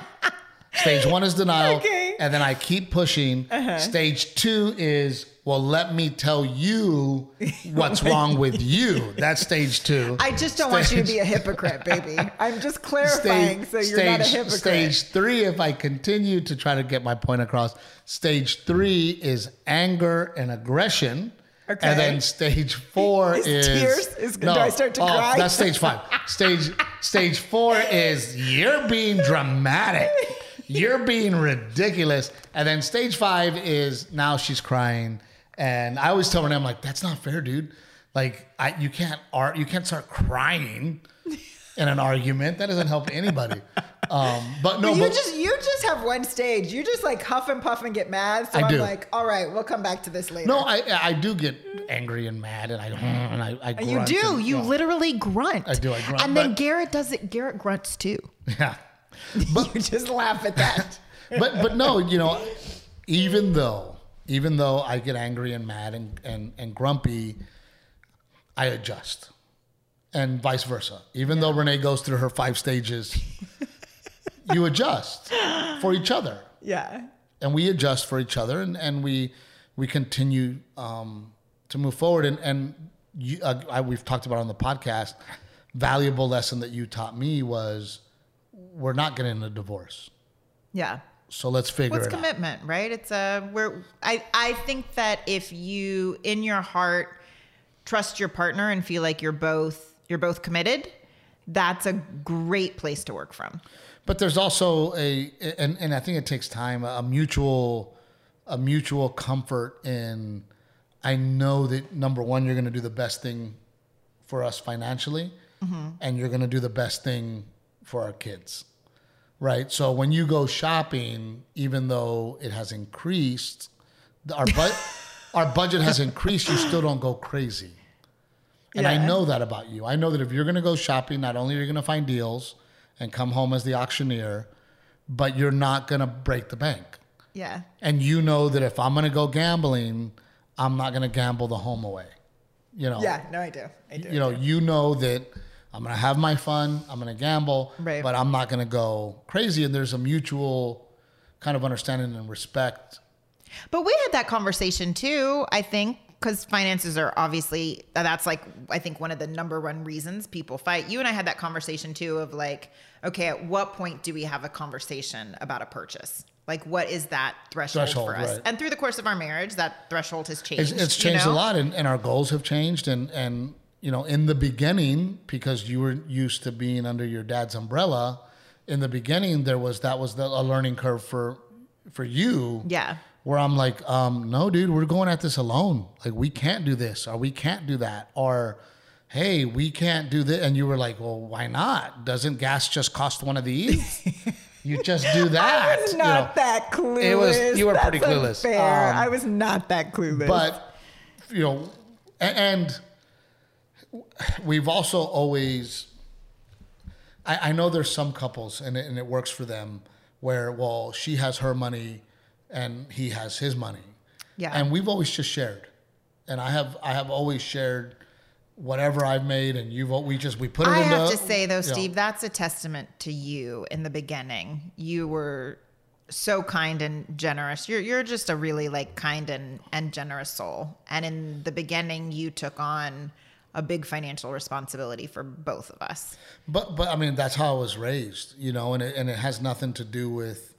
Stage one is denial, Okay. Uh-huh. and then I keep pushing. Stage two is well, let me tell you what's wrong with you. That's stage two. I just don't want you to be a hypocrite, baby. I'm just clarifying so you're not a hypocrite. Stage three, if I continue to try to get my point across, stage three is anger and aggression. Okay. And then stage four Is is, tears? Is- do I start to oh, cry? That's stage five. Stage stage four is you're being dramatic. You're being ridiculous. And then stage five is now she's crying. And I always tell Renee, I'm like, that's not fair, dude. Like, I you can't art you can't start crying in an argument. That doesn't help anybody. Um, but no, you but, just you just have one stage. You just like huff and puff and get mad. So I I'm do. like, all right, we'll come back to this later. no, I I do get angry and mad, and I and I, I you do. and- You yeah. literally grunt. I do, I grunt, And then but- Garrett does it. Garrett grunts too. yeah. but you just laugh at that. but but no, you know, even though even though I get angry and mad and and, and grumpy, I adjust, and vice versa. Even though Renee goes through her five stages, you adjust for each other, yeah. and we adjust for each other, and and we we continue um, to move forward. And and you, uh, I, we've talked about on the podcast. Valuable lesson that you taught me was we're not getting a divorce. Yeah. So let's figure What's it out. It's commitment, right? It's a where I I think that if you in your heart trust your partner and feel like you're both you're both committed, that's a great place to work from. But there's also a, and, and I think it takes time, a mutual, a mutual comfort in, I know that number one, you're going to do the best thing for us financially, mm-hmm. and you're going to do the best thing for our kids, right? So when you go shopping, even though it has increased, our our budget has increased, you still don't go crazy. And I know that about you. I know that if you're going to go shopping, not only are you going to find deals and come home as the auctioneer, but you're not going to break the bank. Yeah. And you know that if I'm going to go gambling, I'm not going to gamble the home away. You know. Yeah, no I do. I do. You know, you know that I'm to have my fun, I'm to gamble, Right. but I'm not to go crazy and there's a mutual kind of understanding and respect. But we had that conversation too, I think, because finances are obviously, that's like, I think one of the number one reasons people fight. You and I had that conversation too of like, okay, at what point do we have a conversation about a purchase? Like, what is that threshold, Threshold, for us? right. And through the course of our marriage, that threshold has changed. It's, it's you changed know? a lot, and, and our goals have changed. And and you know, in the beginning, because you were used to being under your dad's umbrella, in the beginning there was that was the, a learning curve for for you. Yeah. Where I'm like, um, no, dude, we're going at this alone. Like, we can't do this, or we can't do that, or hey, we can't do this. And you were like, well, why not? Doesn't gas just cost one of these? you just do that. I was you not know? that clueless. It was- you were pretty That's clueless. unfair. Um, I was not that clueless. but you know a- and we've also always I, I know there's some couples and it, and it works for them where well she has her money and he has his money Yeah. and we've always just shared and i have i have always shared whatever i've made and you've we just we put it I into have to say though, you know, Steve, that's a testament to you in the beginning. You were so kind and generous. You're you're just a really like kind and, and generous soul. And in the beginning you took on a big financial responsibility for both of us. But but I mean that's how I was raised, you know, and it, and it has nothing to do with,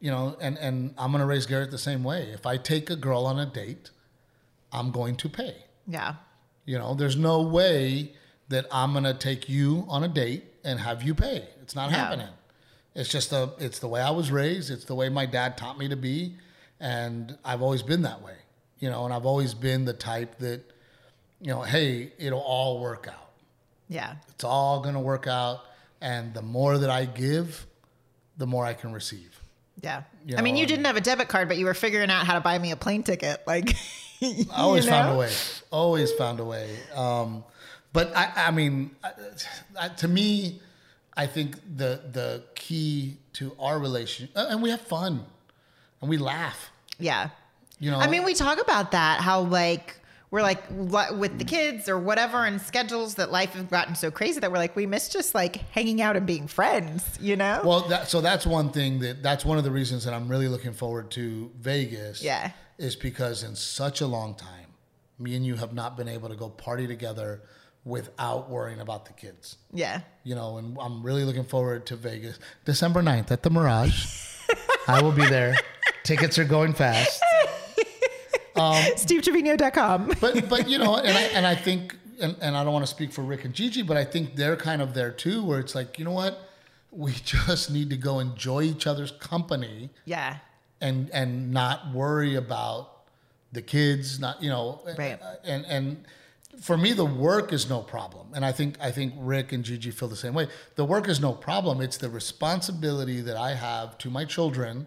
you know, and and I'm gonna raise Garrett the same way. If I take a girl on a date, I'm going to pay. Yeah. You know, there's no way that I'm gonna take you on a date and have you pay. It's not happening. It's just a it's the way I was raised. It's the way my dad taught me to be, and I've always been that way. You know, and I've always been the type that, you know, hey, it'll all work out. Yeah. It's all gonna work out, and the more that I give, the more I can receive. Yeah. You I mean, know, you didn't have a debit card, but you were figuring out how to buy me a plane ticket. Like, I always you found a way. Always found a way. Um, but I, I mean, I, I, to me, I think the the key to our relation, uh, and we have fun, and we laugh. Yeah. You know, I mean, we talk about that, how like we're like with the kids or whatever and schedules that life has gotten so crazy that we're like, we miss just like hanging out and being friends, you know? well, that, so that's one thing that that's one of the reasons that I'm really looking forward to Vegas. Yeah. is because in such a long time, me and you have not been able to go party together without worrying about the kids. yeah. you know, and I'm really looking forward to Vegas. December 9th at the Mirage. I will be there. Tickets are going fast. Um, SteveTrevino.com. But but you know, and I and I think and, and I don't want to speak for Rick and Gigi, but I think they're kind of there too, where it's like, you know what? We just need to go enjoy each other's company Yeah. and and not worry about the kids, not you know, Right. and and for me the work is no problem, and I think I think Rick and Gigi feel the same way. The work is no problem. It's the responsibility that I have to my children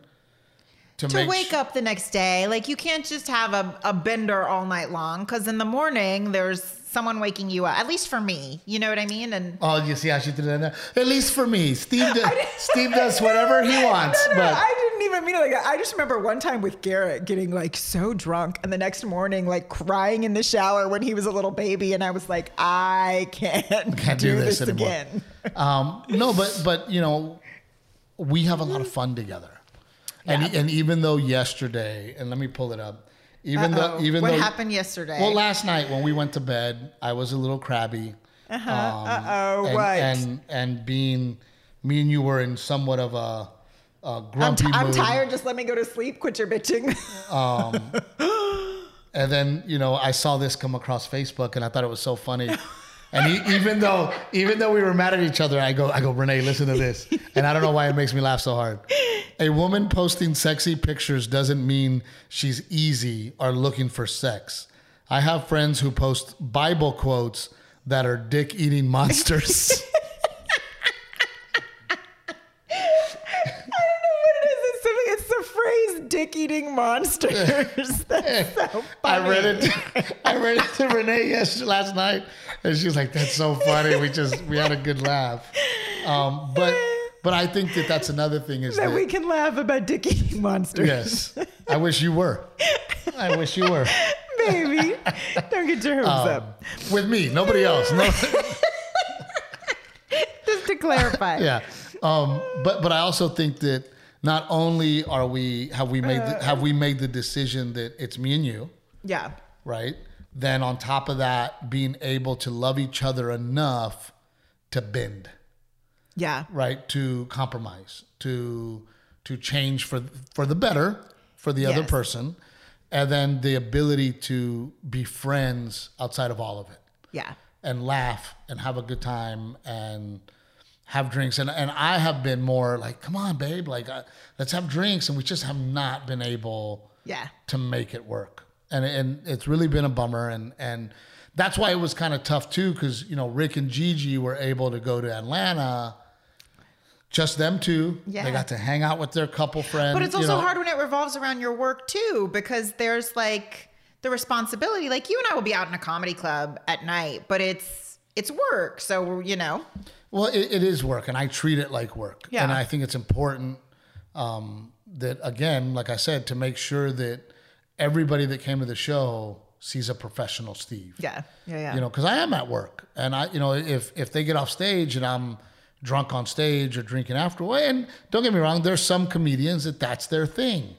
to, to wake up the next day. Like you can't just have a, a bender all night long because in the morning there's someone waking you up. At least for me, you know what I mean? And Oh, you see how she did that? At least for me, Steve. Does, Steve does whatever he wants, No, no, but I didn't even mean it like that. I just remember one time with Garrett getting like so drunk and the next morning like crying in the shower when he was a little baby and I was like, I can't, Can't do, do this, this again. Um, no, but but you know, we have a lot of fun together, and Yeah. and even though yesterday, and let me pull it up, even Uh-oh. though even what though happened yesterday? well last night when we went to bed, I was a little crabby. Uh-huh. Uh-oh, and, what? And and being me and you were in somewhat of a, a I'm, grumpy t- I'm tired. Just let me go to sleep. Quit your bitching. Um, and then you know I saw this come across Facebook, and I thought it was so funny. And he, even though even though we were mad at each other, I go I go Renee, listen to this, and I don't know why it makes me laugh so hard. A woman posting sexy pictures doesn't mean she's easy or looking for sex. I have friends who post Bible quotes that are dick eating monsters. "dick eating monsters." That's so funny. I read it. I read it to Renee yesterday, last night, and she was like, "That's so funny." We just we had a good laugh. Um, but but I think that that's another thing is that that, we can laugh about dick eating monsters. yes, I wish you were. I wish you were Baby, don't get your hopes Um, up. with me. Nobody else. No, Just to clarify. yeah. Um, but but I also think that not only are we have we made the, uh. have we made the decision that it's me and you. Yeah. right? Then on top of that, being able to love each other enough to bend, Yeah. right? To compromise, to to change for for the better for the other person, and then the ability to be friends outside of all of it Yeah. and laugh and have a good time and have drinks and and I have been more like come on babe like uh, let's have drinks and we just have not been able Yeah. to make it work. And and it's really been a bummer and and that's why it was kind of tough too cuz you know Rick and Gigi were able to go to Atlanta just them two. Yeah. They got to hang out with their couple friends. But it's you also know. hard when it revolves around your work too, because there's like the responsibility. Like you and I will be out in a comedy club at night, but it's it's work. So you know. Well, it, it is work, and I treat it like work. Yeah. And I think it's important um, that, again, like I said, to make sure that everybody that came to the show sees a professional Steve. Yeah. Yeah. Yeah. You know, because I am at work, and I, you know, if if they get off stage and I'm drunk on stage or drinking afterward, and don't get me wrong, there's some comedians that that's their thing.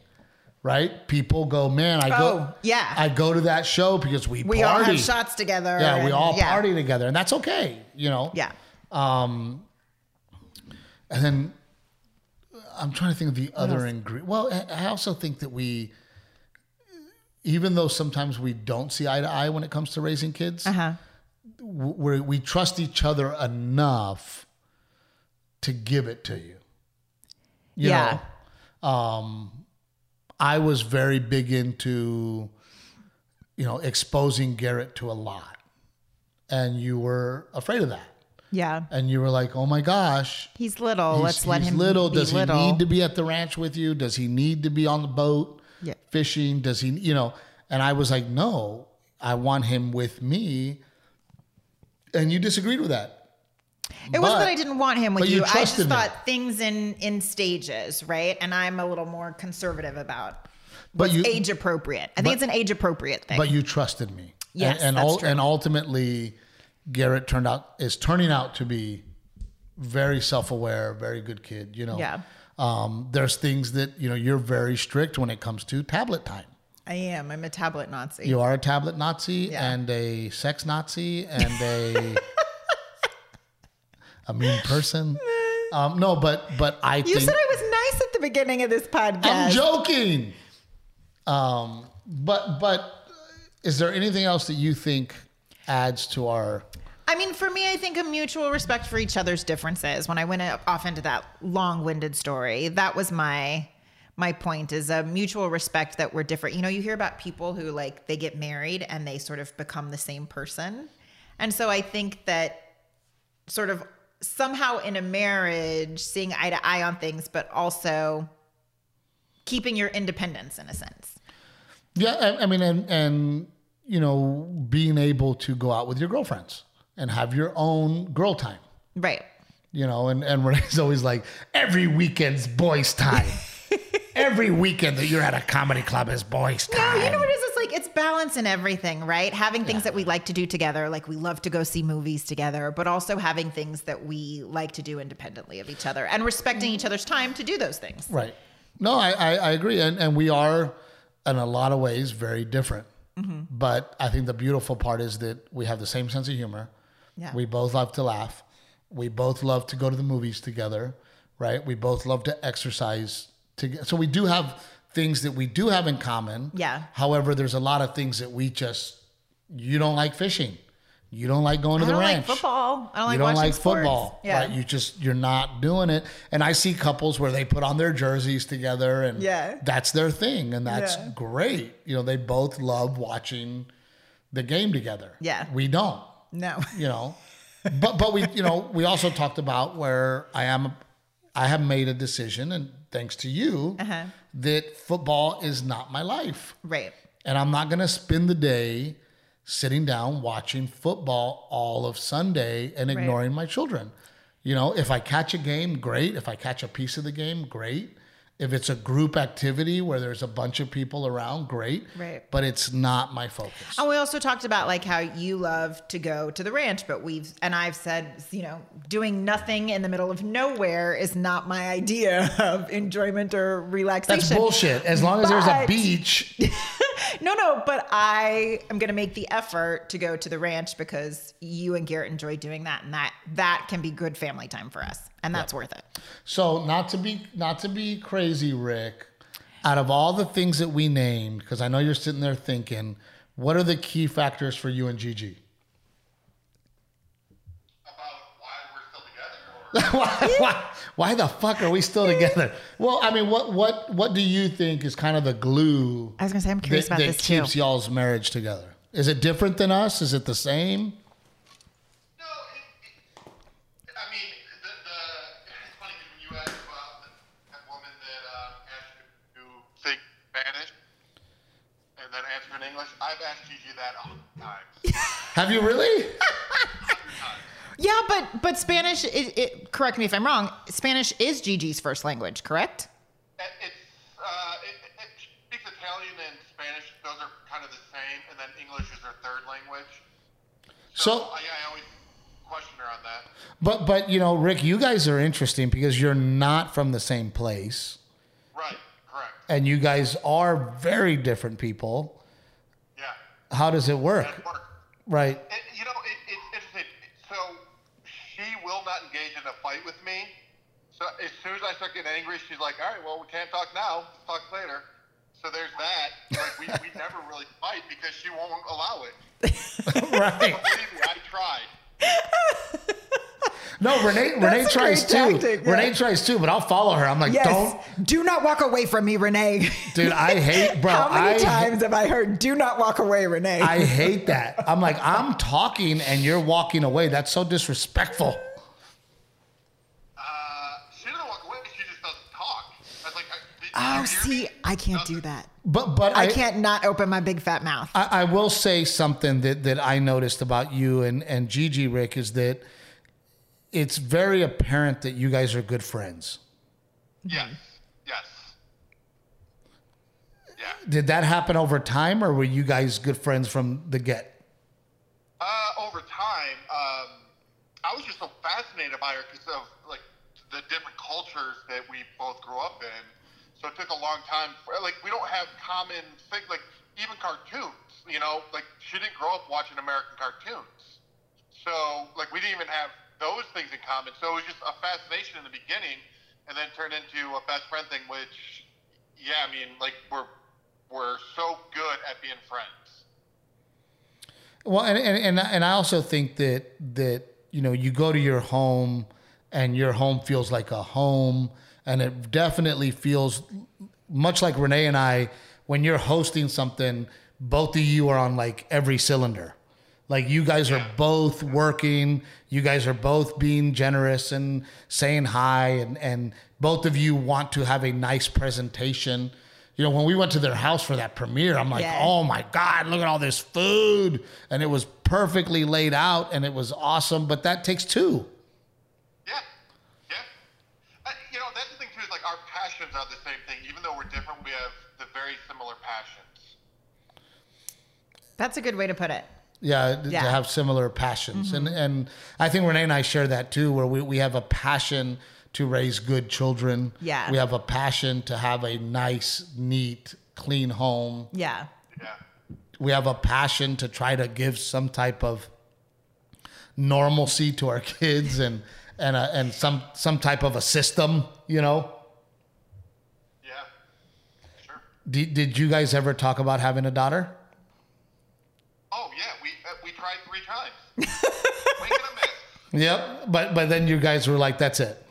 Right? People go, man, I go, Oh, yeah. I go to that show because we, we party. all have shots together. Yeah, we all yeah. party together, and that's okay. You know. Yeah. And then I'm trying to think of the other ingredient. Well, I- I also think that we, even though sometimes we don't see eye to eye when it comes to raising kids, Uh-huh. we we trust each other enough to give it to you. You Yeah. know, um, I was very big into, you know, exposing Garrett to a lot, and you were afraid of that, Yeah. and you were like, "Oh my gosh, He's little. he's, Let's let him. he's little. Does little. he need to be at the ranch with you? Does he need to be on the boat Yeah. fishing? Does he, you know?" And I was like, "No, I want him with me." And you disagreed with that. It wasn't that I didn't want him with you you. I just thought things in in stages, right? And I'm a little more conservative about But you, age appropriate. I think it's an age appropriate thing. but you trusted me. Yes, and and, that's true. and ultimately, Garrett turned out is turning out to be very self aware, very good kid. You know, Yeah. Um, there's things that you know you're very strict when it comes to tablet time. I am. I'm a tablet Nazi. You are a tablet Nazi Yeah. and a sex Nazi and a a mean person. Um, no, but but I You said I was nice at the beginning of this podcast. I'm joking. Um, but but is there anything else that you think adds to our? I mean, for me, I think a mutual respect for each other's differences. When I went off into that long-winded story, that was my my point is a mutual respect that we're different. You know, you hear about people who like they get married and they sort of become the same person. And so I think that sort of somehow in a marriage, seeing eye to eye on things, but also keeping your independence in a sense. Yeah, I, I mean, and and you know, being able to go out with your girlfriends and have your own girl time. Right. You know, and and Renee's always like, every weekend's boys' time. every weekend that you're at a comedy club is boys' time. No, you know what it is? It's like it's balance in everything, right? Having things that we like to do together, like we love to go see movies together, but also having things that we like to do independently of each other and respecting each other's time to do those things. Right. No, I, I, I agree. And, and we are, in a lot of ways, very different. Mm-hmm. But I think the beautiful part is that we have the same sense of humor. Yeah. We both love to laugh. We both love to go to the movies together, right? We both love to exercise together. So we do have things that we do have in common. Yeah. However, there's a lot of things that we just, you don't like fishing. You don't like going to I the don't ranch like football. I don't like you don't like sports. football, Yeah. right? You just you're not doing it. And I see couples where they put on their jerseys together, and Yeah. that's their thing, and that's Yeah. great. You know, they both love watching the game together. Yeah. we don't. No. You know, but but we you know we also talked about where I am. I have made a decision, and thanks to you, Uh-huh. that football is not my life. Right. And I'm not going to spend the day sitting down watching football all of Sunday and ignoring my children. You know, if I catch a game, great. If I catch a piece of the game, great. If it's a group activity where there's a bunch of people around, great. Right. But it's not my focus. And we also talked about like how you love to go to the ranch, but we've and I've said, you know, doing nothing in the middle of nowhere is not my idea of enjoyment or relaxation. That's bullshit. As long as there's a beach, No, no, but I am going to make the effort to go to the ranch because you and Garrett enjoy doing that, and that that can be good family time for us, and that's worth it. So not to be not to be crazy, Rick. Out of all the things that we named, because I know you're sitting there thinking, what are the key factors for you and Gigi? about why we're still together. Or, why, why, why the fuck are we still together? Well, I mean, what what what do you think is kind of the glue I was going to say I'm that, curious about that this too. keeps y'all's marriage together? Is it different than us? Is it the same? no, it, it, I mean, the, the, it's funny 'cause when you asked about the, that woman that uh, asked you to think Spanish and then answer in English, I've asked Gigi that a hundred times. Have you really? Yeah, but but Spanish. It, it, correct me if I'm wrong. Spanish is Gigi's first language, correct? It, it's, uh, it, it, it speaks Italian and Spanish. Those are kind of the same, and then English is her third language. So- I, I always question her on that. But but you know, Rick, you guys are interesting because you're not from the same place, Right, correct. and you guys are very different people. Yeah. How does it work? That works. Right. It, you know, it, it's interesting. So she will not engage in a fight with me. So as soon as I start getting angry, she's like, "All right, well, we can't talk now. Let's talk later." So there's that. Like we, we never really fight because she won't allow it. right. Believe me, I tried. No, Renee. Renee tries too. tactic, yeah. Renee tries too, but I'll follow her. I'm like, Yes. don't, Do not walk away from me, Renee. dude. I hate, bro. How many I, times have I heard, do not walk away, Renee? I hate that. I'm like, I'm talking and you're walking away. That's so disrespectful. Oh, see. I can't do that. But but I can't not open my big fat mouth. I, I will say something that, that I noticed about you and, and Gigi, Rick, is that it's very apparent that you guys are good friends. Yes. Yes. Yeah. Did that happen over time, or were you guys good friends from the get? Uh, over time, um, I was just so fascinated by her because of like the different cultures that we both grew up in. So it took a long time. For, like we don't have common things, like even cartoons. You know, like she didn't grow up watching American cartoons. So like we didn't even have those things in common. So it was just a fascination in the beginning, and then turned into a best friend thing. Which, yeah, I mean, like we're we're so good at being friends. Well, and, and and and I also think that that you know you go to your home and your home feels like a home, and it definitely feels much like Renee and I when you're hosting something. Both of you are on like every cylinder. Like you guys are both working, you guys are both being generous and saying hi, and and both of you want to have a nice presentation. You know, when we went to their house for that premiere, I'm like, Yeah. oh my God, look at all this food. And it was perfectly laid out and it was awesome, but that takes two. Yeah, yeah. Uh, you know, that's the thing too. Is like our passions are the same thing. Even though we're different, we have the very similar passions. That's a good way to put it. Yeah, Yeah. to have similar passions. And mm-hmm. and I think Renee and I share that too, where we, we have a passion to raise good children. Yeah. We have a passion to have a nice, neat, clean home. Yeah. Yeah, We have a passion to try to give some type of normalcy to our kids and and a, and some some type of a system, you know. yeah, sure. Did, did you guys ever talk about having a daughter? Oh yeah, we uh, we tried three times. we gonna miss. Yep. But but then you guys were like, that's it.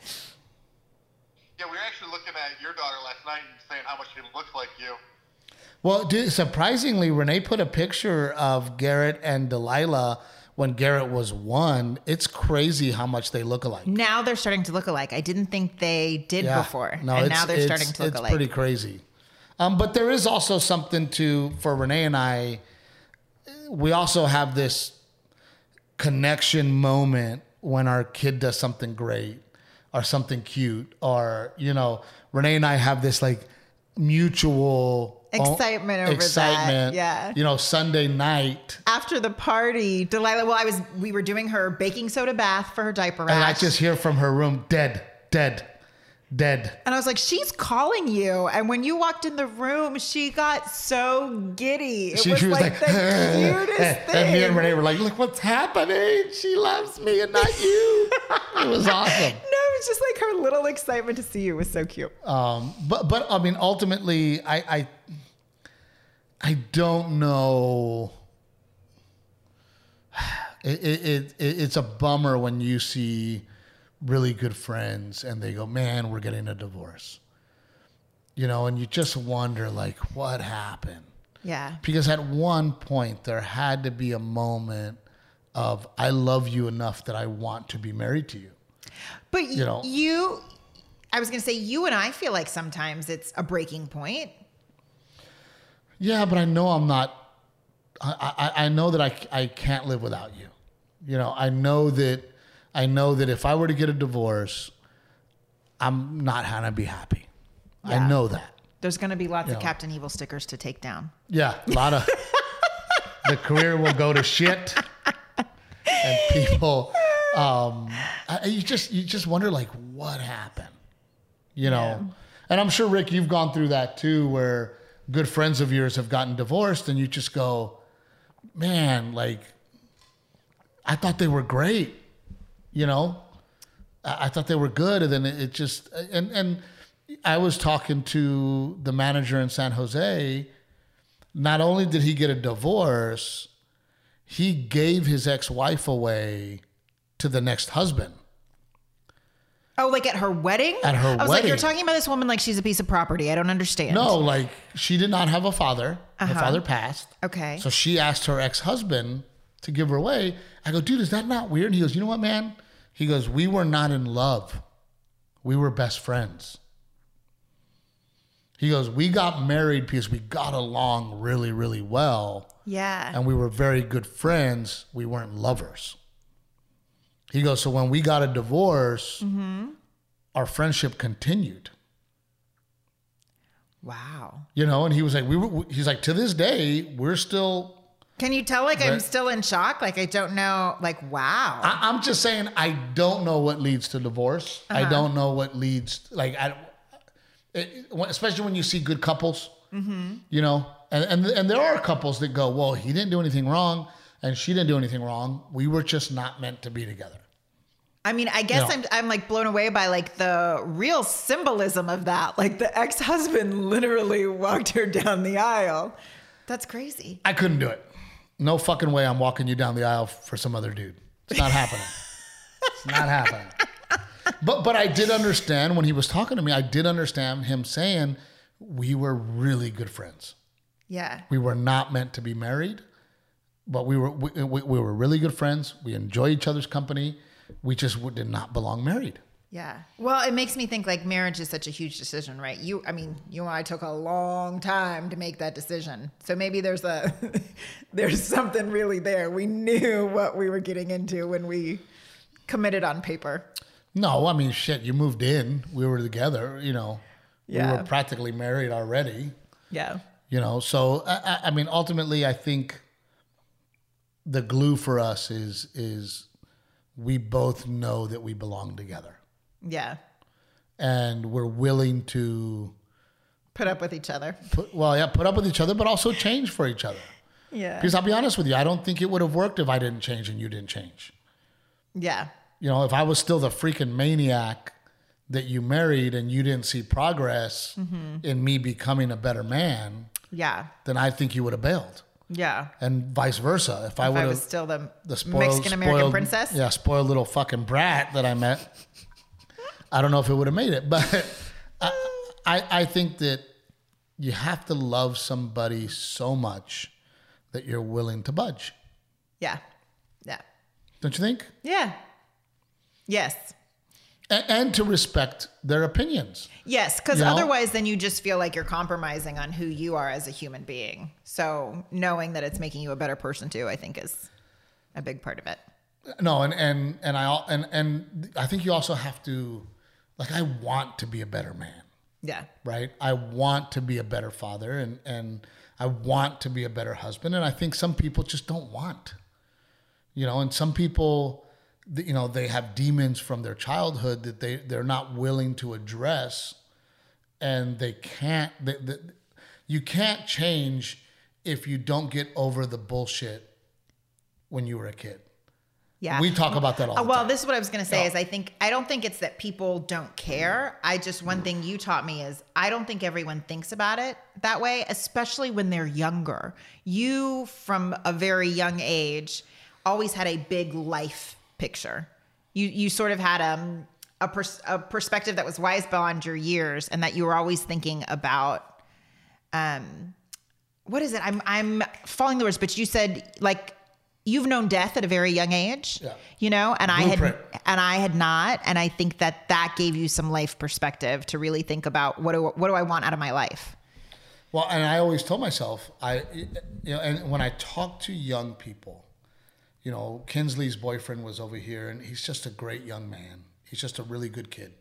Yeah, we were actually looking at your daughter last night and saying how much she looks like you. Well, dude, surprisingly, Renee put a picture of Garrett and Delilah when Garrett was one. It's crazy how much they look alike. Now they're starting to look alike. I didn't think they did before. and now it's- they're it's- starting to look it's alike. pretty crazy. Um, but there is also something to for Renee and I. We also have this connection moment when our kid does something great or something cute, or you know, Renee and I have this like mutual Excitement over that, excitement. yeah. you know, Sunday night. After the party, Delilah, well, I was we were doing her baking soda bath for her diaper rash. And I just hear from her room, dead, dead, dead. And I was like, she's calling you. And when you walked in the room, she got so giddy. It She, was, she was like, like, the cutest thing. and me and Renee were like, look what's happening. She loves me and not you. it was awesome. No, it was just like her little excitement to see you was so cute. Um, but but I mean, ultimately, I I, I don't know. It, it, it it's a bummer when you see really good friends and they go, "Man, we're getting a divorce," you know, and you just wonder like, what happened? Yeah. Because at one point there had to be a moment of I love you enough that I want to be married to you. But You know. you, I was going to say, you and I feel like sometimes it's a breaking point. Yeah, but I know I'm not. I, I, I know that I, I can't live without you. You know, I know that I know that if I were to get a divorce, I'm not gonna be happy. Yeah. I know that. There's to be lots Yeah. of Captain Evil stickers to take down. Yeah, a lot of the career will go to shit, and people. Um, I, you just you just wonder like what happened, you know. And I'm sure Rick, you've gone through that too, where good friends of yours have gotten divorced, and you just go, man, like I thought they were great, you know. I, I thought they were good, and then it, it just and and I was talking to the manager in San Jose. Not only did he get a divorce, he gave his ex-wife away to the next husband. Oh, like at her wedding? At her I was like, you're talking about this woman like she's a piece of property. I don't understand. No, like she did not have a father. Her Uh-huh. father passed. Okay. So she asked her ex husband to give her away. I go, dude, is that not weird? He goes, you know what, man? He goes, we were not in love. We were best friends. He goes, we got married because we got along really, really well Yeah. and we were very good friends. We weren't lovers. He goes, so when we got a divorce, mm-hmm. our friendship continued. wow. You know, and he was like, we were, he's like, to this day, we're still Can you tell like I'm still in shock? Like I don't know. Like wow. I, I'm just saying, I don't know what leads to divorce. I uh-huh. don't know what leads, like, I, it, especially when you see good couples, mm-hmm. you know, and, and and there are couples that go, well, he didn't do anything wrong, and she didn't do anything wrong. We were just not meant to be together. I mean, I guess Yeah. I'm I'm like blown away by like the real symbolism of that. Like the ex-husband literally walked her down the aisle. That's crazy. I couldn't do it. No fucking way. I'm walking you down the aisle for some other dude. It's not happening. It's not happening. But but I did understand when he was talking to me. I did understand him saying we were really good friends. Yeah. We were not meant to be married, but we were we, we, we were really good friends. We enjoy each other's company. We just did not belong married. Yeah. Well, it makes me think like marriage is such a huge decision, right? You, I mean, you and I took a long time to make that decision. So maybe there's a, there's something really there. We knew what we were getting into when we committed on paper. No, I mean shit. You moved in. We were together. You know, we were practically married already. Yeah. you know so I, I- I mean ultimately i think the glue for us is is we both know that we belong together Yeah. and we're willing to Put up with each other. put well yeah put up with each other but also change for each other Yeah. because i'll be honest with you i don't think it would have worked if i didn't change and you didn't change Yeah. you know if i was still the freaking maniac that you married and you didn't see progress mm-hmm. in me becoming a better man Yeah. then i think you would have bailed Yeah. and vice versa if i If would I have was still the, the spoiled, Mexican American princess. Yeah, spoiled little fucking brat that I met. I don't know if it would have made it, but I, I, I think that you have to love somebody so much that you're willing to budge. Yeah. Yeah. Don't you think? Yeah. Yes. And, and to respect their opinions. Yes, because You know? otherwise, then you just feel like you're compromising on who you are as a human being. So knowing that it's making you a better person too, I think, is a big part of it. No, and and and I and and I think you also have to, like, I want to be a better man. Yeah. right? I want to be a better father and and I want to be a better husband and I think some people just don't want. You know, and some people you know, they have demons from their childhood that they they're not willing to address and they can't they, they, you can't change if you don't get over the bullshit when you were a kid. Yeah. We talk about that all Uh, well, time. this is what I was going to say is I think I don't think it's that people don't care. I just one thing you taught me is I don't think everyone thinks about it that way, especially when they're younger. You from a very young age always had a big life picture. You you sort of had um, a pers- a perspective that was wise beyond your years and that you were always thinking about um what is it? I'm I'm following the words, but you said like you've known death at a very young age. Yeah. You know, and I had and I had not, and I think that that gave you some life perspective to really think about what do what do I want out of my life. Well, and I always tell myself, I, you know, and when I talk to young people, you know, Kinsley's boyfriend was over here, and he's just a great young man. He's just a really good kid.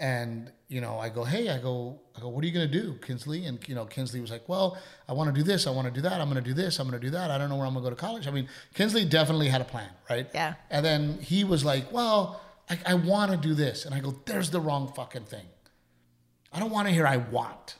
And you know, I go, hey, I go, I go, what are you gonna do, Kinsley? And you know, Kinsley was like, well, I want to do this, I want to do that, I'm gonna do this, I'm gonna do that. I don't know where I'm gonna go to college. I mean, Kinsley definitely had a plan, right? Yeah. And then he was like, well, I, I want to do this, and I go, there's the wrong fucking thing. I don't want to hear I want.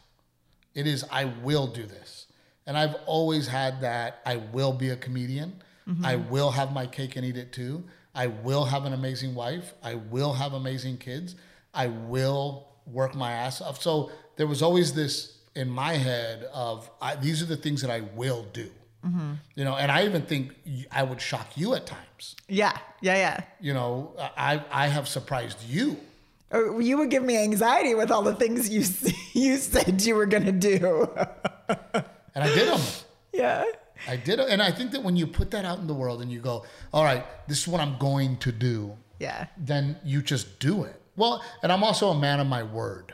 It is I will do this. And I've always had that I will be a comedian. I mm-hmm. will have my cake and eat it too. I will have an amazing wife. I will have amazing kids. I will work my ass off. So there was always this in my head of I, these are the things that I will do. Mm-hmm. You know, and I even think I would shock you at times. Yeah, yeah, yeah. You know, I I have surprised you you would give me anxiety with all the things you you said you were gonna do. And I did them. yeah. I did, and I think that when you put that out in the world and you go, "All right, this is what I'm going to do," Yeah. then you just do it. Well, and I'm also a man of my word,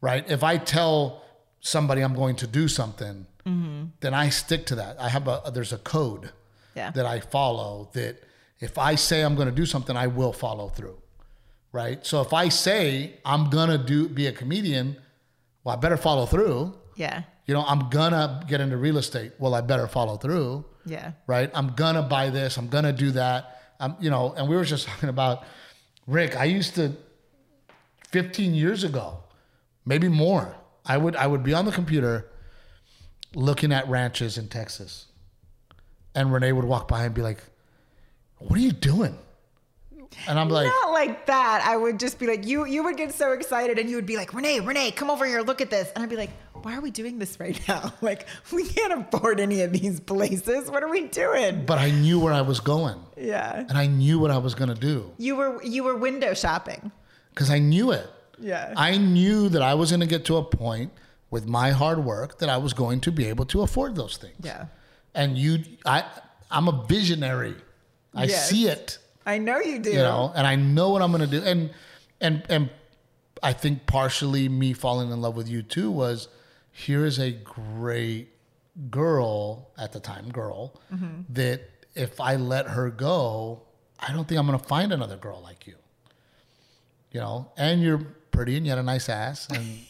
right? If I tell somebody I'm going to do something, mm-hmm. then I stick to that. I have a there's a code Yeah. that I follow that if I say I'm going to do something, I will follow through, right? So if I say I'm gonna do be a comedian, well, I better follow through. Yeah. You know, I'm gonna get into real estate. Well, I better follow through Yeah. right? I'm gonna buy this. I'm gonna do that. I'm, you know, and we were just talking about Rick. I used to, 15 years ago, maybe more. I would I would be on the computer, looking at ranches in Texas, and Renee would walk by and be like, "What are you doing?" And I'm like, Not like that. I would just be like, you you would get so excited and you would be like, Renee, Renee, come over here, look at this. And I'd be like, why are we doing this right now? Like, we can't afford any of these places. What are we doing? but I knew where I was going, Yeah. and I knew what I was gonna do You were you were window shopping. Because I knew it. Yeah. I knew that I was going to get to a point with my hard work that I was going to be able to afford those things. yeah. And you, I, I'm a visionary. I Yes. see it, I know you do. you know, and I know what I'm going to do. And, and, and I think partially me falling in love with you too was here is a great girl at the time, girl, mm-hmm. that if I let her go, I don't think I'm going to find another girl like you. You know, and you're pretty and you had a nice ass. And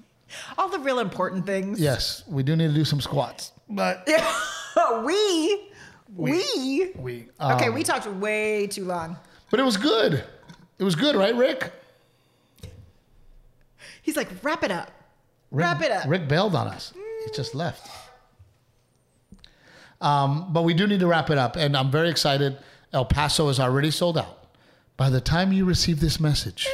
All the real important things. yes, we do need to do some squats. But we we, we, Okay, um, we talked way too long. But it was good. It was good, right, Rick? He's like, wrap it up. Rick Wrap it up. Rick bailed on us. He just left. Um, but we do need to wrap it up, and I'm very excited. El Paso is already sold out. By the time you receive this message,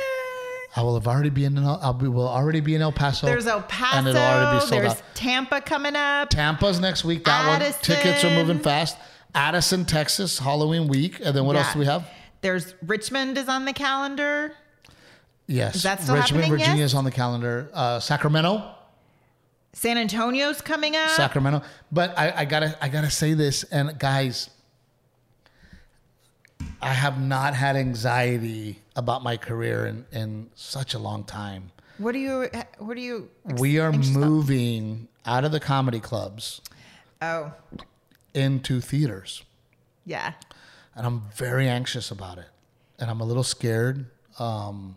I will have already be in. I'll be will already be in El Paso. There's El Paso. and it'll already be sold there's out. Tampa coming up. Tampa's next week. That one tickets are moving fast. Addison, Texas, Halloween week, and then what else do we have? There's Richmond is on the calendar. Yes, Is that still Richmond, happening, Virginia yes? is on the calendar. Uh, Sacramento, San Antonio's coming up. Sacramento. But I, I gotta I gotta say this, and guys, I have not had anxiety about my career in, in such a long time. what do you? What do you? We are anxious about? moving out of the comedy clubs Oh, into theaters, yeah. and I'm very anxious about it, and I'm a little scared. Um,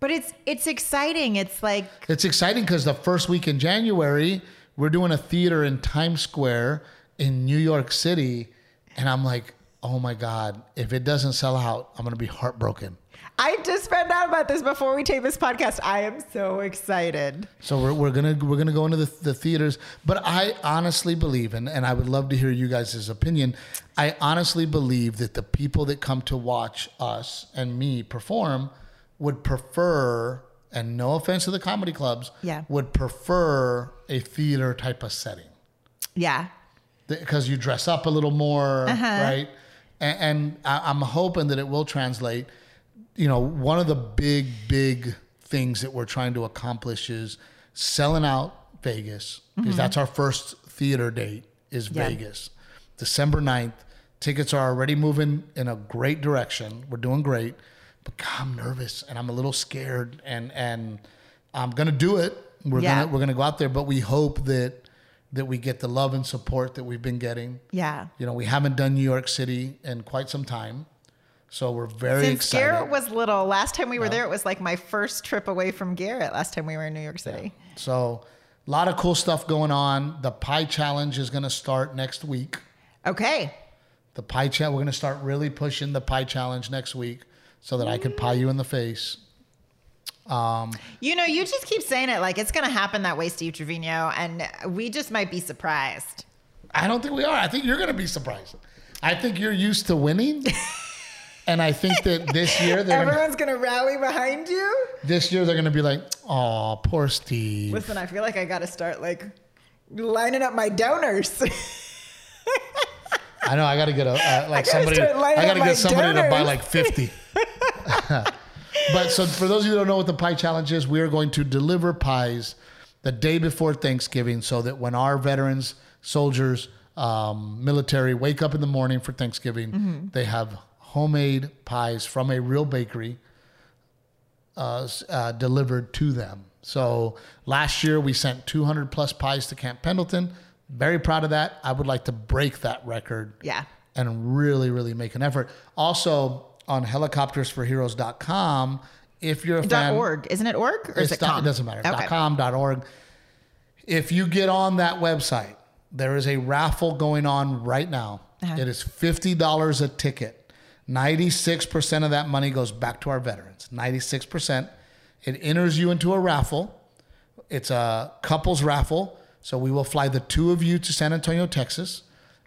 But it's it's exciting. It's like It's exciting because the first week in January, we're doing a theater in Times Square in New York City. And I'm like, oh my God, if it doesn't sell out, I'm going to be heartbroken. I just found out about this before we tape this podcast. I am so excited. So we're, we're gonna we're gonna go into the, the theaters, but I honestly believe, and, and I would love to hear you guys' opinion. I honestly believe that the people that come to watch us and me perform would prefer, and no offense to the comedy clubs, Yeah. would prefer a theater type of setting. Yeah. because you dress up a little more, Uh-huh. right? And, and I, I'm hoping that it will translate. You know, one of the big, big things that we're trying to accomplish is selling out Vegas because that's our first theater date is Mm-hmm. Yeah. Vegas, December 9th. Tickets are already moving in a great direction. We're doing great, but God, I'm nervous and I'm a little scared, and and I'm gonna do it. We're Yeah. gonna we're gonna go out there, but we hope that that we get the love and support that we've been getting. Yeah. You know, we haven't done New York City in quite some time, so we're very Since excited. Garrett was little, last time we were there, it was like my first trip away from Garrett. Last time we were in New York City. so a lot of cool stuff going on. The pie challenge is going to start next week. Okay. The pie challenge, we're going to start really pushing the pie challenge next week, so that I could pie you in the face. You know, you just keep saying it like it's going to happen that way, Steve Trevino, and we just might be surprised. I don't think we are. I think you're going to be surprised. I think you're used to winning. And I think that this year they're gonna, Everyone's going to rally behind you. this year they're going to be like, "Oh, poor Steve." Listen, I feel like I got to start like lining up my donors. I know I got to get a uh, like gotta somebody. I got to get somebody to buy like fifty. but so for those of you who don't know what the pie challenge is, we are going to deliver pies the day before Thanksgiving so that when our veterans, soldiers, um, military wake up in the morning for Thanksgiving, they have homemade pies from a real bakery uh, uh, delivered to them. So last year we sent 200 plus pies to Camp Pendleton. Very proud of that. I would like to break that record Yeah. and really, really make an effort. Also on helicoptersforheroes.com, if you're a fan, org. Isn't it org or is it com? it doesn't matter. Okay. Dot .com, dot .org. If you get on that website, there is a raffle going on right now. Uh-huh. It is $50 a ticket. 96% of that money goes back to our veterans. 96%. It enters you into a raffle. It's a couples raffle. So we will fly the two of you to San Antonio, Texas.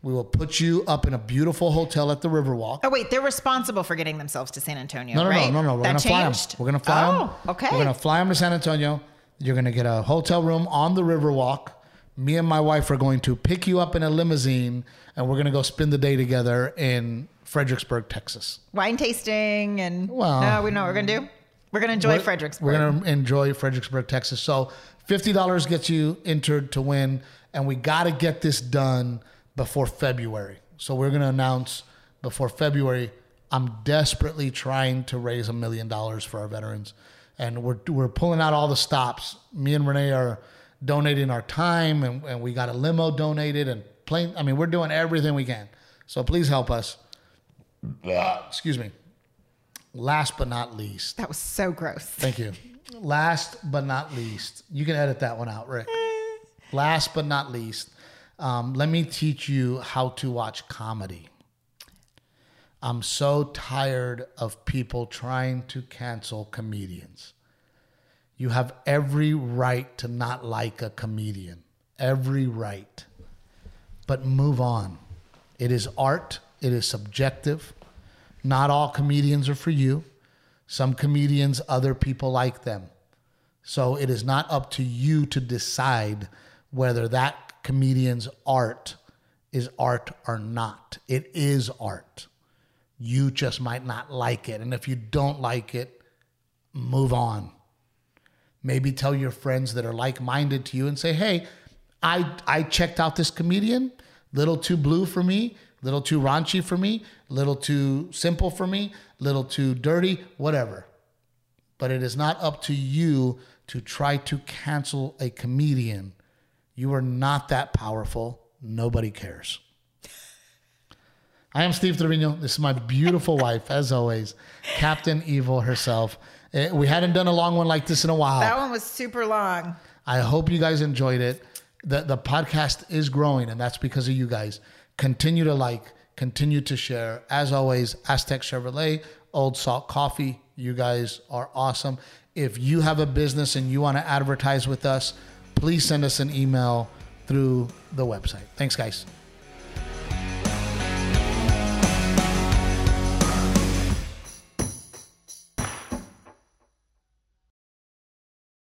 We will put you up in a beautiful hotel at the Riverwalk. Oh wait, they're responsible for getting themselves to San Antonio, No, no, right? no, no, no. We're that gonna fly them. changed? We're gonna fly them. Oh, okay. We're gonna fly them to San Antonio. You're gonna get a hotel room on the Riverwalk. Me and my wife are going to pick you up in a limousine, and we're gonna go spend the day together in Fredericksburg, Texas. Wine tasting and Well- no, we know what we're gonna do. We're gonna enjoy We're- Fredericksburg. We're gonna enjoy Fredericksburg, Texas. So fifty dollars gets you entered to win, and we got to get this done before February. So we're gonna announce before February. I'm desperately trying to raise a million dollars for our veterans, and we're we're pulling out all the stops. Me and Renee are donating our time, and, and we got a limo donated and plane. I mean, we're doing everything we can. So please help us. Excuse me. Last but not least, that was so gross. Thank you. Last but not least, you can edit that one out, Rick. Last but not least, um, let me teach you how to watch comedy. I'm so tired of people trying to cancel comedians. You have every right to not like a comedian, every right. But move on. It is art, it is subjective. Not all comedians are for you. Some comedians, other people like them. So it is not up to you to decide whether that comedian's art is art or not. It is art. You just might not like it. And if you don't like it, move on. Maybe tell your friends that are like minded to you and say, hey, I, I checked out this comedian, little too blue for me, little too raunchy for me, little too simple for me, little too dirty, whatever. But it is not up to you to try to cancel a comedian. You are not that powerful. Nobody cares. I am Steve Trevino. This is my beautiful wife, as always, Captain Evil herself. Eh, We hadn't done a long one like this in a while. That one was super long. I hope you guys enjoyed it. The the podcast is growing, and that's because of you guys. Continue to like, continue to share. As always, Aztec Chevrolet, Old Salt Coffee. You guys are awesome. If you have a business and you want to advertise with us, please send us an email through the website. Thanks, guys.